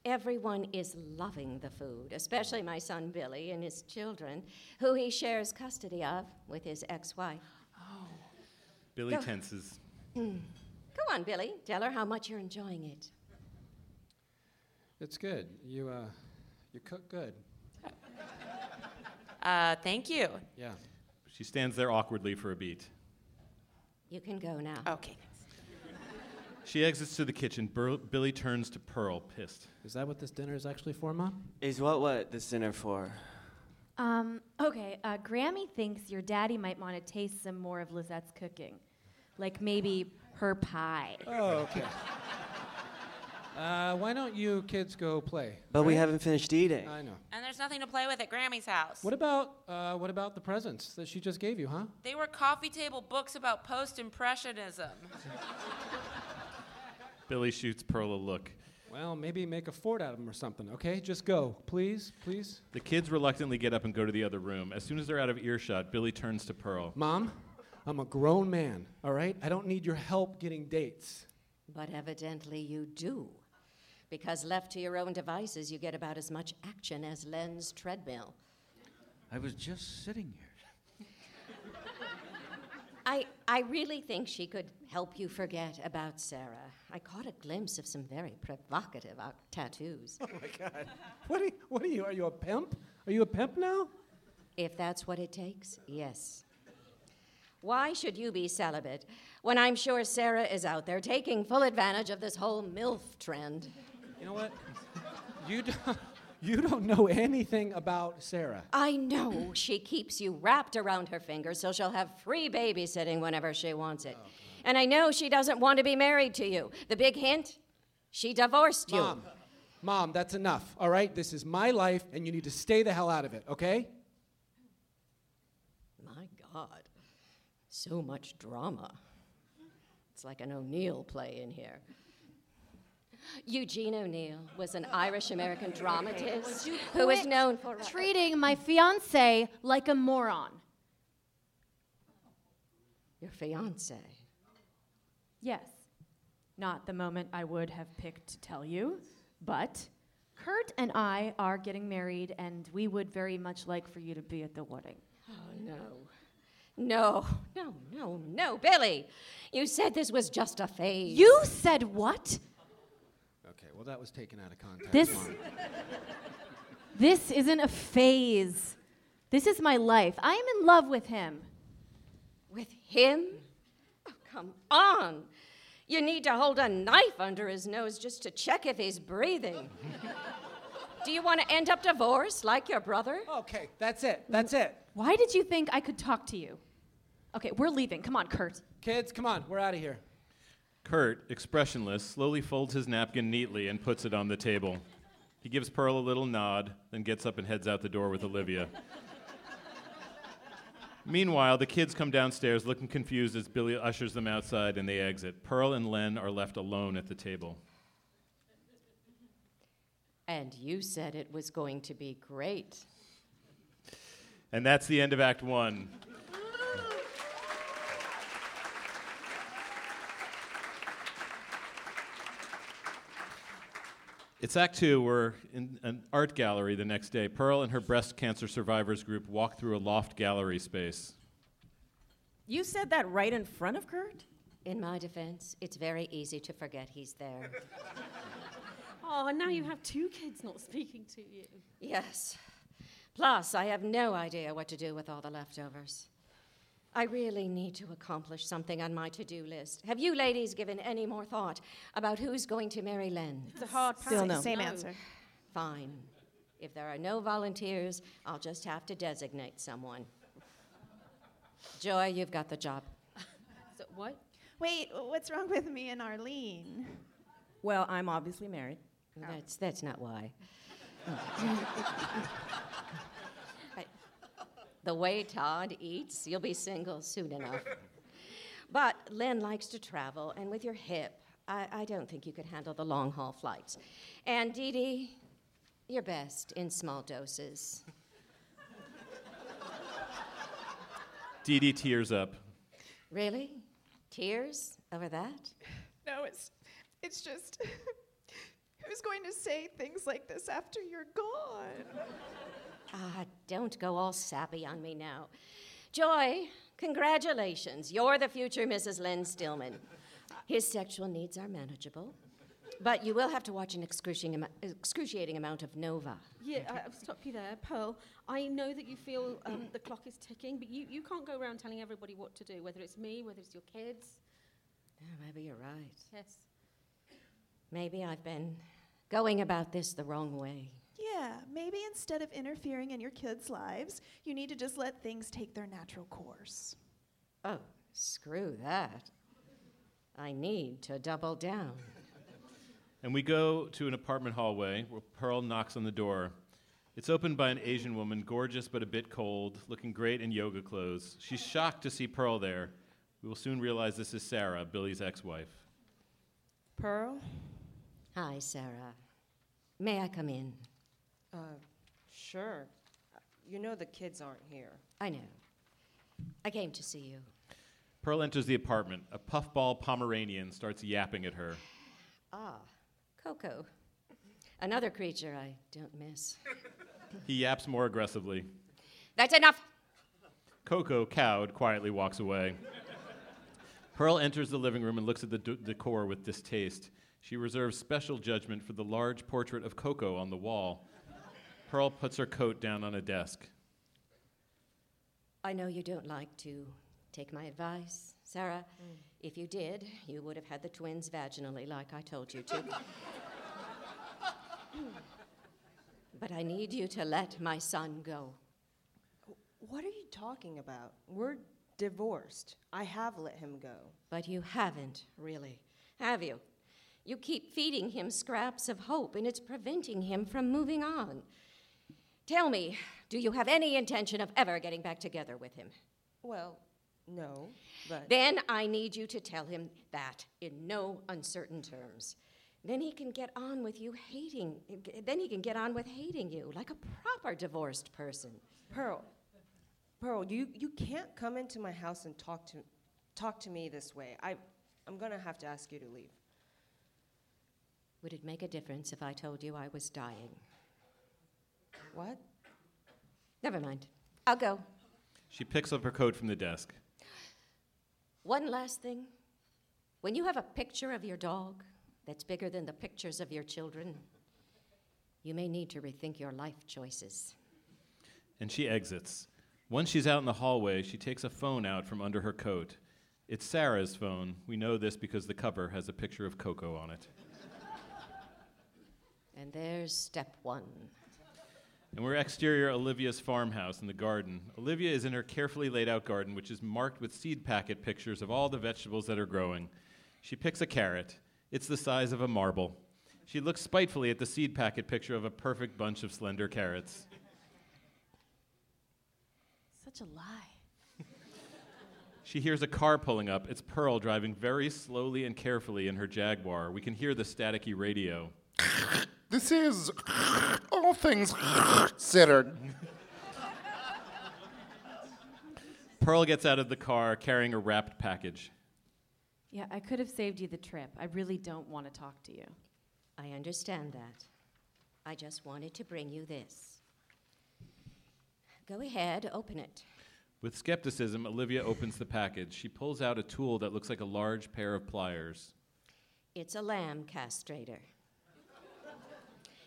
Everyone is loving the food, especially my son Billy and his children, who he shares custody of with his ex wife. Oh. Billy Go. tenses. Hmm. Go on, Billy. Tell her how much you're enjoying it. It's good. You, uh, you cook good. *laughs* Uh, thank you. Yeah. She stands there awkwardly for a beat. You can go now. Okay. She exits to the kitchen. Bur- Billy turns to Pearl, pissed. Is that what this dinner is actually for, Mom? Is what what this dinner for? Um, okay, uh, Grammy thinks your daddy might want to taste some more of Lisette's cooking. Like maybe her pie. Oh, okay. Uh, why don't you kids go play? But we right? haven't finished eating. I know. And there's nothing to play with at Grammy's house. What about uh, what about the presents that she just gave you, huh? They were coffee table books about post impressionism. *laughs* Billy shoots Pearl a look. Well, maybe make a fort out of them or something. Okay, just go, please, please. The kids reluctantly get up and go to the other room. As soon as they're out of earshot, Billy turns to Pearl. Mom, I'm a grown man. All right, I don't need your help getting dates. But evidently you do. Because left to your own devices, you get about as much action as Len's treadmill. I was just sitting here. *laughs* I, I really think she could help you forget about Sarah. I caught a glimpse of some very provocative uh, tattoos. Oh my God! What are you, what are you? Are you a pimp? Are you a pimp now? If that's what it takes, yes. Why should you be celibate when I'm sure Sarah is out there taking full advantage of this whole MILF trend? You know what? You don't, *laughs* you don't know anything about Sarah. I know she keeps you wrapped around her finger so she'll have free babysitting whenever she wants it. And I know she doesn't want to be married to you. The big hint? She divorced you. Mom, Mom, that's enough. All right, this is my life, and you need to stay the hell out of it. Okay? My God. So much drama. It's like an O'Neill play in here. Eugene O'Neill was an Irish American dramatist who was known for treating my fiance like a moron. your fiance. Yes. Not the moment I would have picked to tell you, but Kurt and I are getting married, and we would very much like for you to be at the wedding. Oh, no. No, no, no, no, Billy. You said this was just a phase. You said what? Okay, well, that was taken out of context. This- This isn't a phase. This is my life. I am in love with him. With him? Oh, come on. You need to hold a knife under his nose just to check if he's breathing. *laughs* Do you want to end up divorced like your brother? Okay, that's it. That's it. Why did you think I could talk to you? Okay, we're leaving. Come on, Kurt. Kids, come on, we're out of here. Kurt, expressionless, slowly folds his napkin neatly and puts it on the table. He gives Pearl a little nod, then gets up and heads out the door with Olivia. Meanwhile, the kids come downstairs looking confused as Billy ushers them outside and they exit. Pearl and Len are left alone at the table. And you said it was going to be great. And that's the end of Act One. It's Act Two. We're in an art gallery the next day. Pearl and her breast cancer survivors group walk through a loft gallery space. You said that right in front of Kurt? In my defense, it's very easy to forget he's there. *laughs* Oh, and now you have two kids not speaking to you. Yes. Plus, I have no idea what to do with all the leftovers. I really need to accomplish something on my to do list. Have you ladies given any more thought about who's going to marry Len? It's a hard Still pass. no. Same answer. Fine. If there are no volunteers, I'll just have to designate someone. Joy, you've got the job. So what? Wait, what's wrong with me and Arlene? Well, I'm obviously married. That's, that's not why. *laughs* I- the way Todd eats, you'll be single soon enough. *laughs* But Lynn likes to travel, and with your hip, I, I don't think you could handle the long haul flights. And Dee Dee, you're best in small doses. Dee Dee tears up. Really? Tears over that? No, it's it's just *laughs* who's going to say things like this after you're gone? Ah, don't go all sappy on me now. Joy, congratulations. You're the future Mrs. Lynn Stillman. His sexual needs are manageable, but you will have to watch an excruciating, excruciating amount of Nova. Yeah, I- I'll stop you there, Pearl. I know that you feel um, the clock is ticking, but you, you can't go around telling everybody what to do, whether it's me, whether it's your kids. Yeah, maybe you're right. Yes. Maybe I've been going about this the wrong way. Yeah, maybe instead of interfering in your kids' lives, you need to just let things take their natural course. Oh, screw that. I need to double down. And we go to an apartment hallway where Pearl knocks on the door. It's opened by an Asian woman, gorgeous but a bit cold, looking great in yoga clothes. She's shocked to see Pearl there. We will soon realize this is Sarah, Billy's ex wife. Pearl? Hi, Sarah. May I come in? Uh, sure. You know the kids aren't here. I know. I came to see you. Pearl enters the apartment. A puffball Pomeranian starts yapping at her. Ah, Coco. Another creature I don't miss. He yaps more aggressively. That's enough. Coco, cowed, quietly walks away. Pearl enters the living room and looks at the d- decor with distaste. She reserves special judgment for the large portrait of Coco on the wall. Pearl puts her coat down on a desk. I know you don't like to take my advice, Sarah. If you did, you would have had the twins vaginally, like I told you to. *laughs* but I need you to let my son go. What are you talking about? We're divorced. I have let him go. But you haven't, really, have you? You keep feeding him scraps of hope, and it's preventing him from moving on. Tell me, do you have any intention of ever getting back together with him? Well, no, but. Then I need you to tell him that in no uncertain terms. Then he can get on with you hating. Then he can get on with hating you like a proper divorced person. Pearl, Pearl, you, you can't come into my house and talk to, talk to me this way. I, I'm gonna have to ask you to leave. Would it make a difference if I told you I was dying? What? Never mind. I'll go. She picks up her coat from the desk. One last thing. When you have a picture of your dog that's bigger than the pictures of your children, you may need to rethink your life choices. And she exits. Once she's out in the hallway, she takes a phone out from under her coat. It's Sarah's phone. We know this because the cover has a picture of Coco on it. And there's step one. And we're exterior Olivia's farmhouse in the garden. Olivia is in her carefully laid out garden, which is marked with seed packet pictures of all the vegetables that are growing. She picks a carrot. It's the size of a marble. She looks spitefully at the seed packet picture of a perfect bunch of slender carrots. Such a lie. *laughs* She hears a car pulling up. It's Pearl driving very slowly and carefully in her Jaguar. We can hear the staticky radio. This is all things considered. Pearl gets out of the car carrying a wrapped package. Yeah, I could have saved you the trip. I really don't want to talk to you. I understand that. I just wanted to bring you this. Go ahead, open it. With skepticism, Olivia opens the package. She pulls out a tool that looks like a large pair of pliers. It's a lamb castrator.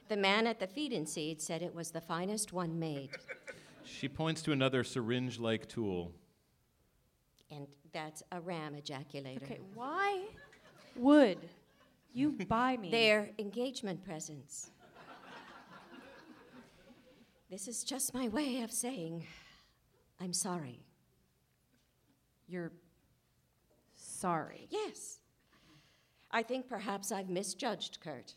The man at the feed and seed said it was the finest one made, *laughs* She points to another syringe like tool. and that's a ram ejaculator. Okay, why would you buy me? They're engagement presents. This is just my way of saying I'm sorry. You're sorry. Yes. I think perhaps I've misjudged Kurt.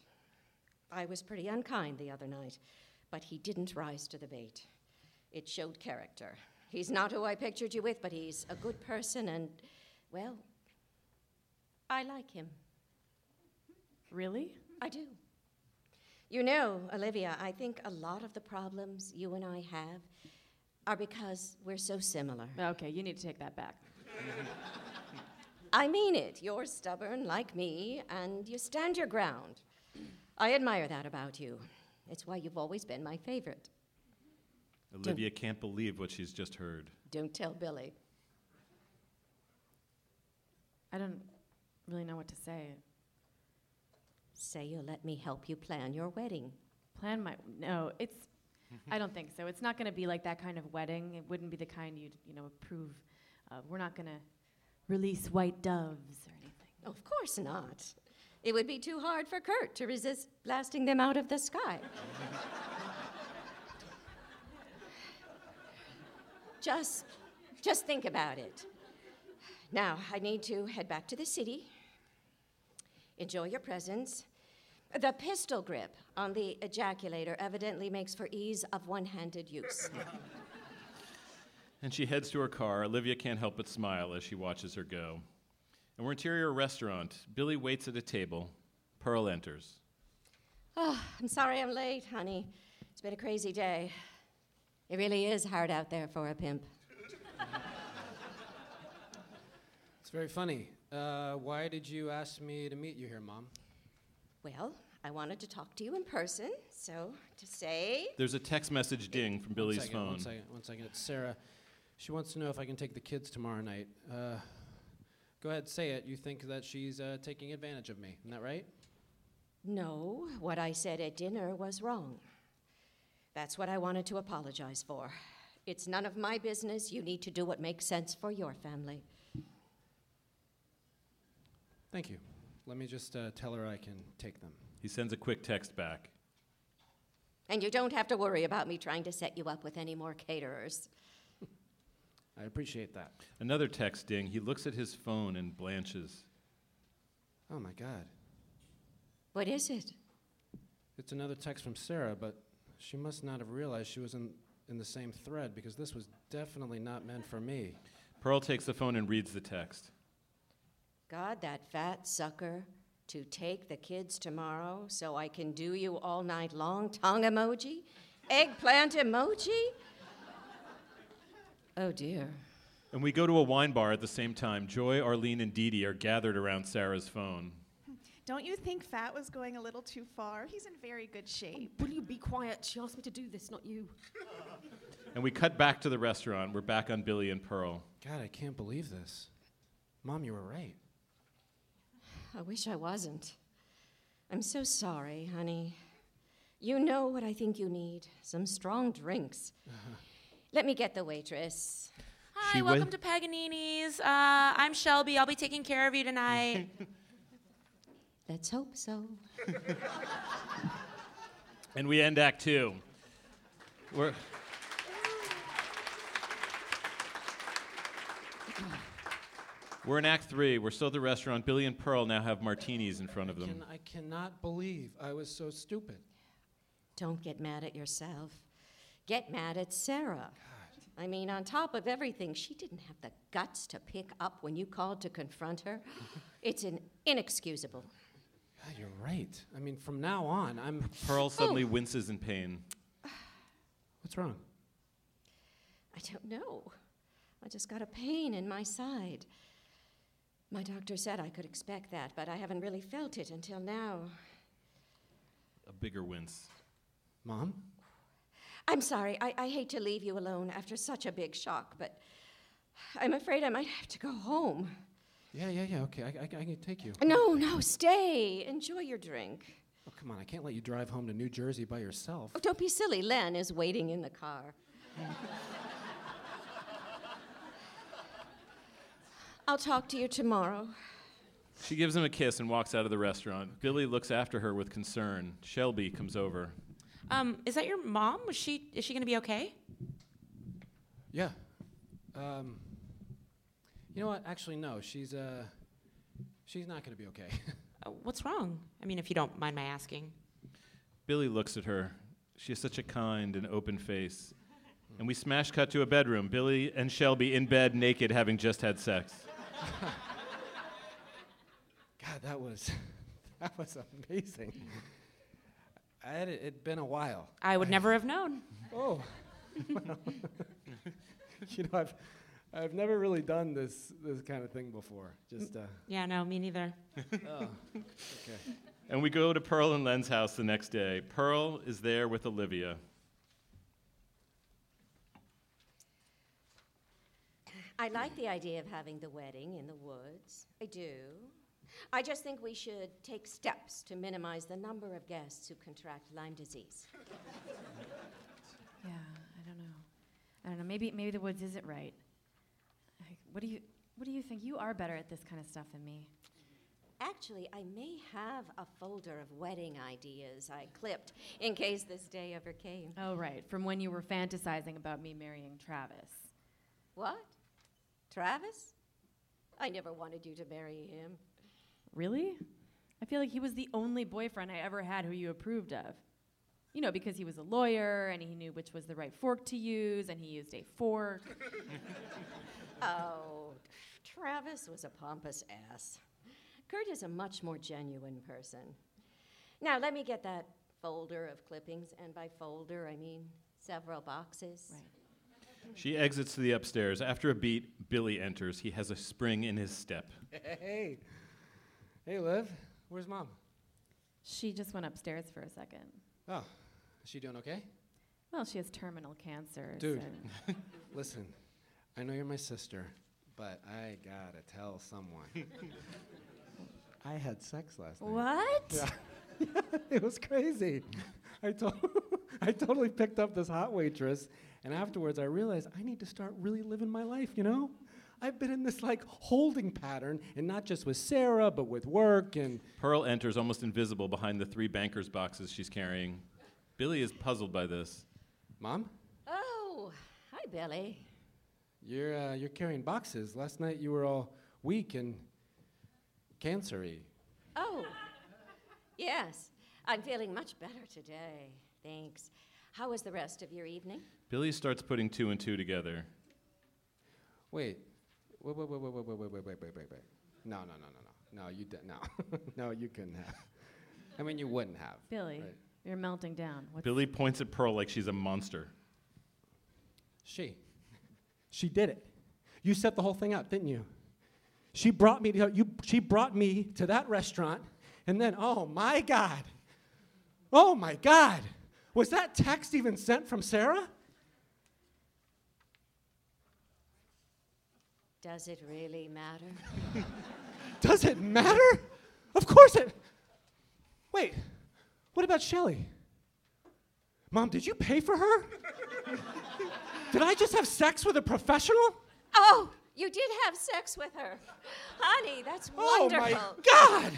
I was pretty unkind the other night, but he didn't rise to the bait. It showed character. He's not who I pictured you with, but he's a good person, and, well, I like him. Really? I do. You know, Olivia, I think a lot of the problems you and I have are because we're so similar. Okay, you need to take that back. *laughs* I mean it. You're stubborn like me, and you stand your ground. I admire that about you. It's why you've always been my favorite. Olivia can't believe what she's just heard. Don't tell Billy. I don't really know what to say. Say you'll let me help you plan your wedding. Plan my no, it's I don't think so. It's not going to be like that kind of wedding. It wouldn't be the kind you'd, you know, approve of. We're not going to release white doves or anything. Of course not. It would be too hard for Kurt to resist blasting them out of the sky. just just think about it. Now, I need to head back to the city. Enjoy your presents. The pistol grip on the ejaculator evidently makes for ease of one handed use. And she heads to her car. Olivia can't help but smile as she watches her go. And we're interior restaurant. Billy waits at a table. Pearl enters. Oh, I'm sorry I'm late, honey. It's been a crazy day. It really is hard out there for a pimp. It's very funny. Uh, why did you ask me to meet you here, Mom? Well, I wanted to talk to you in person, so to say. There's a text message ding from Billy's one second, phone. One second, one second. It's Sarah. She wants to know if I can take the kids tomorrow night. Uh, go ahead, say it. You think that she's uh, taking advantage of me. Isn't that right? No, what I said at dinner was wrong. That's what I wanted to apologize for. It's none of my business. You need to do what makes sense for your family. Thank you. Let me just uh, tell her I can take them. He sends a quick text back. And you don't have to worry about me trying to set you up with any more caterers. I appreciate that. Another text ding. He looks at his phone and blanches. Oh my God. What is it? It's another text from Sarah, but she must not have realized she was in, in the same thread because this was definitely not meant for me. Pearl takes the phone and reads the text. God, that fat sucker to take the kids tomorrow so I can do you all night long. Tongue emoji? Eggplant emoji? Oh dear. And we go to a wine bar at the same time. Joy, Arlene, and Dee Dee are gathered around Sarah's phone. *laughs* Don't you think Fat was going a little too far? He's in very good shape. Will you be quiet? She asked me to do this, not you. *laughs* And we cut back to the restaurant. We're back on Billy and Pearl. God, I can't believe this. Mom, you were right. *sighs* I wish I wasn't. I'm so sorry, honey. You know what I think you need some strong drinks. *laughs* Let me get the waitress. Hi, She welcome wa- to Paganini's. Uh, I'm Shelby. I'll be taking care of you tonight. *laughs* Let's hope so. *laughs* And we end Act Two. We're, *clears throat* We're in Act Three. We're still at the restaurant. Billy and Pearl now have martinis in front of them. Can, I cannot believe I was so stupid. Don't get mad at yourself. Get mad at Sarah. I mean, on top of everything, she didn't have the guts to pick up when you called to confront her. *laughs* it's an inexcusable. God, you're right. I mean, from now on, I'm. Pearl oh. suddenly winces in pain. What's wrong? I don't know. I just got a pain in my side. My doctor said I could expect that, but I haven't really felt it until now. A bigger wince. Mom? I'm sorry. I, I hate to leave you alone after such a big shock, but I'm afraid I might have to go home. Yeah, yeah, yeah. Okay, I, I, I can take you. No, no, stay. Enjoy your drink. Oh, come on. I can't let you drive home to New Jersey by yourself. Oh, don't be silly. Len is waiting in the car. *laughs* I'll talk to you tomorrow. She gives him a kiss and walks out of the restaurant. Billy looks after her with concern. Shelby comes over. Um, is that your mom? Was she is she gonna be okay? Yeah. Um, you know what? Actually, no. She's uh, she's not going to be okay. *laughs* Uh, what's wrong? I mean, if you don't mind my asking. Billy looks at her. She has such a kind and open face. And we smash cut to a bedroom. Billy and Shelby in bed, naked, having just had sex. *laughs* God, that was *laughs* that was amazing. I had it, it'd been a while. I would never have known. *laughs* Oh. *laughs* you know, I've I've never really done this this kind of thing before. Just uh, Yeah, no, me neither. oh, okay. And we go to Pearl and Len's house the next day. Pearl is there with Olivia. I like the idea of having the wedding in the woods. I do. I just think we should take steps to minimize the number of guests who contract Lyme disease. Yeah, I don't know. I don't know. Maybe maybe the woods isn't right. Like, what do you what do you think? You are better at this kind of stuff than me. Actually, I may have a folder of wedding ideas I clipped in case this day ever came. Oh right, from when you were fantasizing about me marrying Travis. What? Travis? I never wanted you to marry him. Really? I feel like he was the only boyfriend I ever had who you approved of. You know, because he was a lawyer and he knew which was the right fork to use and he used a fork. *laughs* oh, Travis was a pompous ass. Kurt is a much more genuine person. Now, let me get that folder of clippings, and by folder, I mean several boxes. Right. She exits to the upstairs. After a beat, Billy enters. He has a spring in his step. Hey, hey, Liv. Where's mom? She just went upstairs for a second. Oh, is she doing okay? Well, she has terminal cancer. Dude, so- *laughs* listen. I know you're my sister, but I gotta tell someone. *laughs* I had sex last night. What? Yeah. *laughs* it was crazy. I, to- I totally picked up this hot waitress, and afterwards I realized I need to start really living my life, you know? I've been in this like holding pattern, and not just with Sarah, but with work and. Pearl enters almost invisible behind the three banker's boxes she's carrying. Billy is puzzled by this. Mom, Oh, hi, Billy. you're uh, you're carrying boxes. Last night you were all weak and cancery. Oh, yes. I'm feeling much better today. Thanks. How was the rest of your evening? Billy starts putting two and two together. Wait, wait, wait, wait, wait, wait, wait, wait, wait, wait, wait, wait, wait. No, no, no, no, no. No, you didn't. No, *laughs* no, you couldn't have. I mean, you wouldn't have. Billy, right? you're melting down. What's Billy points at Pearl like she's a monster. She. She did it. You set the whole thing up, didn't you? She brought me to you. She brought me to that restaurant, and then, oh my God, oh my God, was that text even sent from Sarah? Does it really matter? *laughs* Does it matter? Of course it. Wait, what about Shelly? Mom, did you pay for her? did I just have sex with a professional? Oh, you did have sex with her. Honey, that's oh wonderful. Oh wonderful. my God!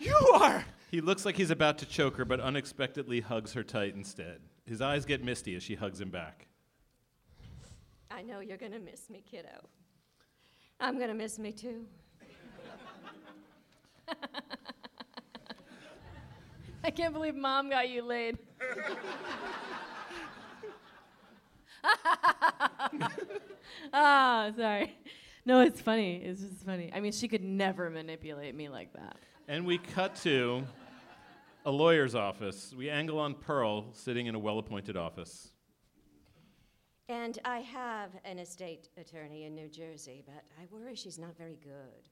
You are. He looks like he's about to choke her, but unexpectedly hugs her tight instead. His eyes get misty as she hugs him back. I know you're going to miss me, kiddo. I'm going to miss me too. I can't believe mom got you laid. *laughs* Ah, sorry. No, it's funny. It's just funny. I mean, she could never manipulate me like that. And we cut to a lawyer's office. We angle on Pearl sitting in a well appointed office. And I have an estate attorney in New Jersey, but I worry she's not very good.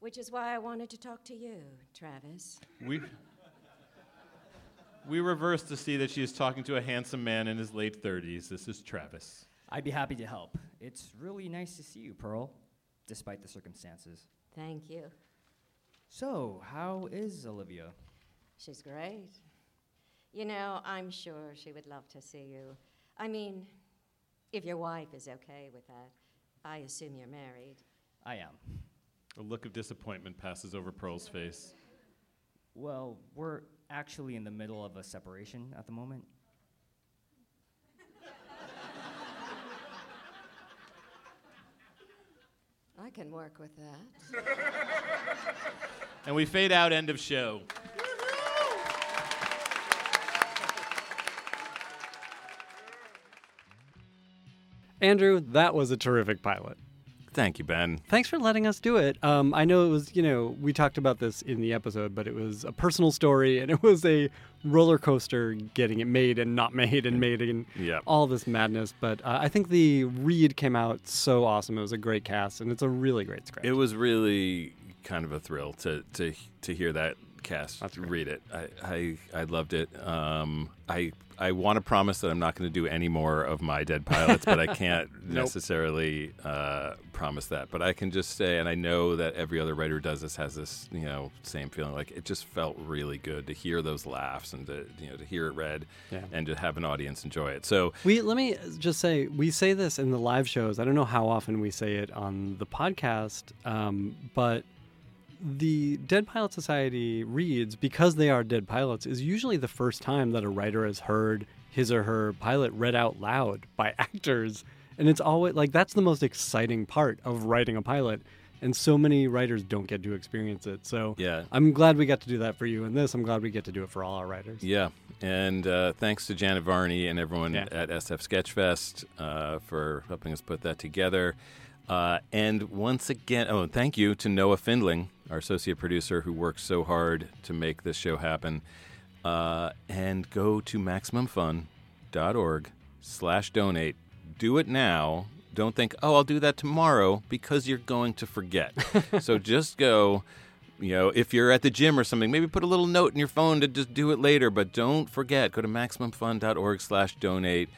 Which is why I wanted to talk to you, Travis. We, we reverse to see that she is talking to a handsome man in his late 30s. This is Travis. I'd be happy to help. It's really nice to see you, Pearl, despite the circumstances. Thank you. So, how is Olivia? She's great. You know, I'm sure she would love to see you. I mean, if your wife is okay with that. I assume you're married. I am. A look of disappointment passes over Pearl's face. Well, we're actually in the middle of a separation at the moment. I can work with that. *laughs* And we fade out, end of show. Andrew, that was a terrific pilot. Thank you, Ben. Thanks for letting us do it. Um, I know it was, you know, we talked about this in the episode, but it was a personal story and it was a roller coaster getting it made and not made and made and Yeah. all this madness. But uh, I think the read came out so awesome. It was a great cast and it's a really great script. It was really kind of a thrill to to to hear that cast read it. I, I I loved it. Um, I I want to promise that I'm not going to do any more of my dead pilots, but I *laughs* can't Nope. necessarily uh, promise that. But I can just say, and I know that every other writer who does this has this you know same feeling. Like it just felt really good to hear those laughs and to you know to hear it read Yeah. and to have an audience enjoy it. So We let me just say we say this in the live shows. I don't know how often we say it on the podcast, um, but the Dead Pilot Society reads because they are dead pilots is usually the first time that a writer has heard his or her pilot read out loud by *laughs* actors, and it's always like that's the most exciting part of writing a pilot. And so many writers don't get to experience it. So Yeah. I'm glad we got to do that for you in this. I'm glad we get to do it for all our writers. Yeah, and uh, thanks to Janet Varney and everyone Yeah. at SF Sketchfest uh, for helping us put that together. Uh, and once again, oh, thank you to Noah Findling, our associate producer, who works so hard to make this show happen. Uh, and go to maximumfun.org slash donate. Do it now. Don't think, oh, I'll do that tomorrow because you're going to forget. *laughs* so just go you know, if you're at the gym or something, maybe put a little note in your phone to just do it later. But don't forget, go to MaximumFun.org slash donate.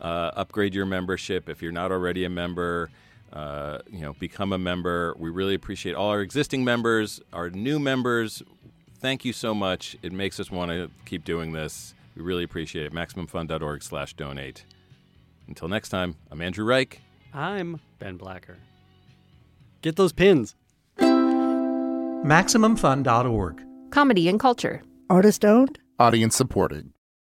Uh, upgrade your membership if you're not already a member. Uh, you know, become a member. We really appreciate all our existing members, our new members. Thank you so much. It makes us want to keep doing this. We really appreciate it. MaximumFun.org/donate. Until next time, I'm Andrew Reich. I'm Ben Blacker. Get those pins. MaximumFun.org. Comedy and culture. Artist owned? Audience supported.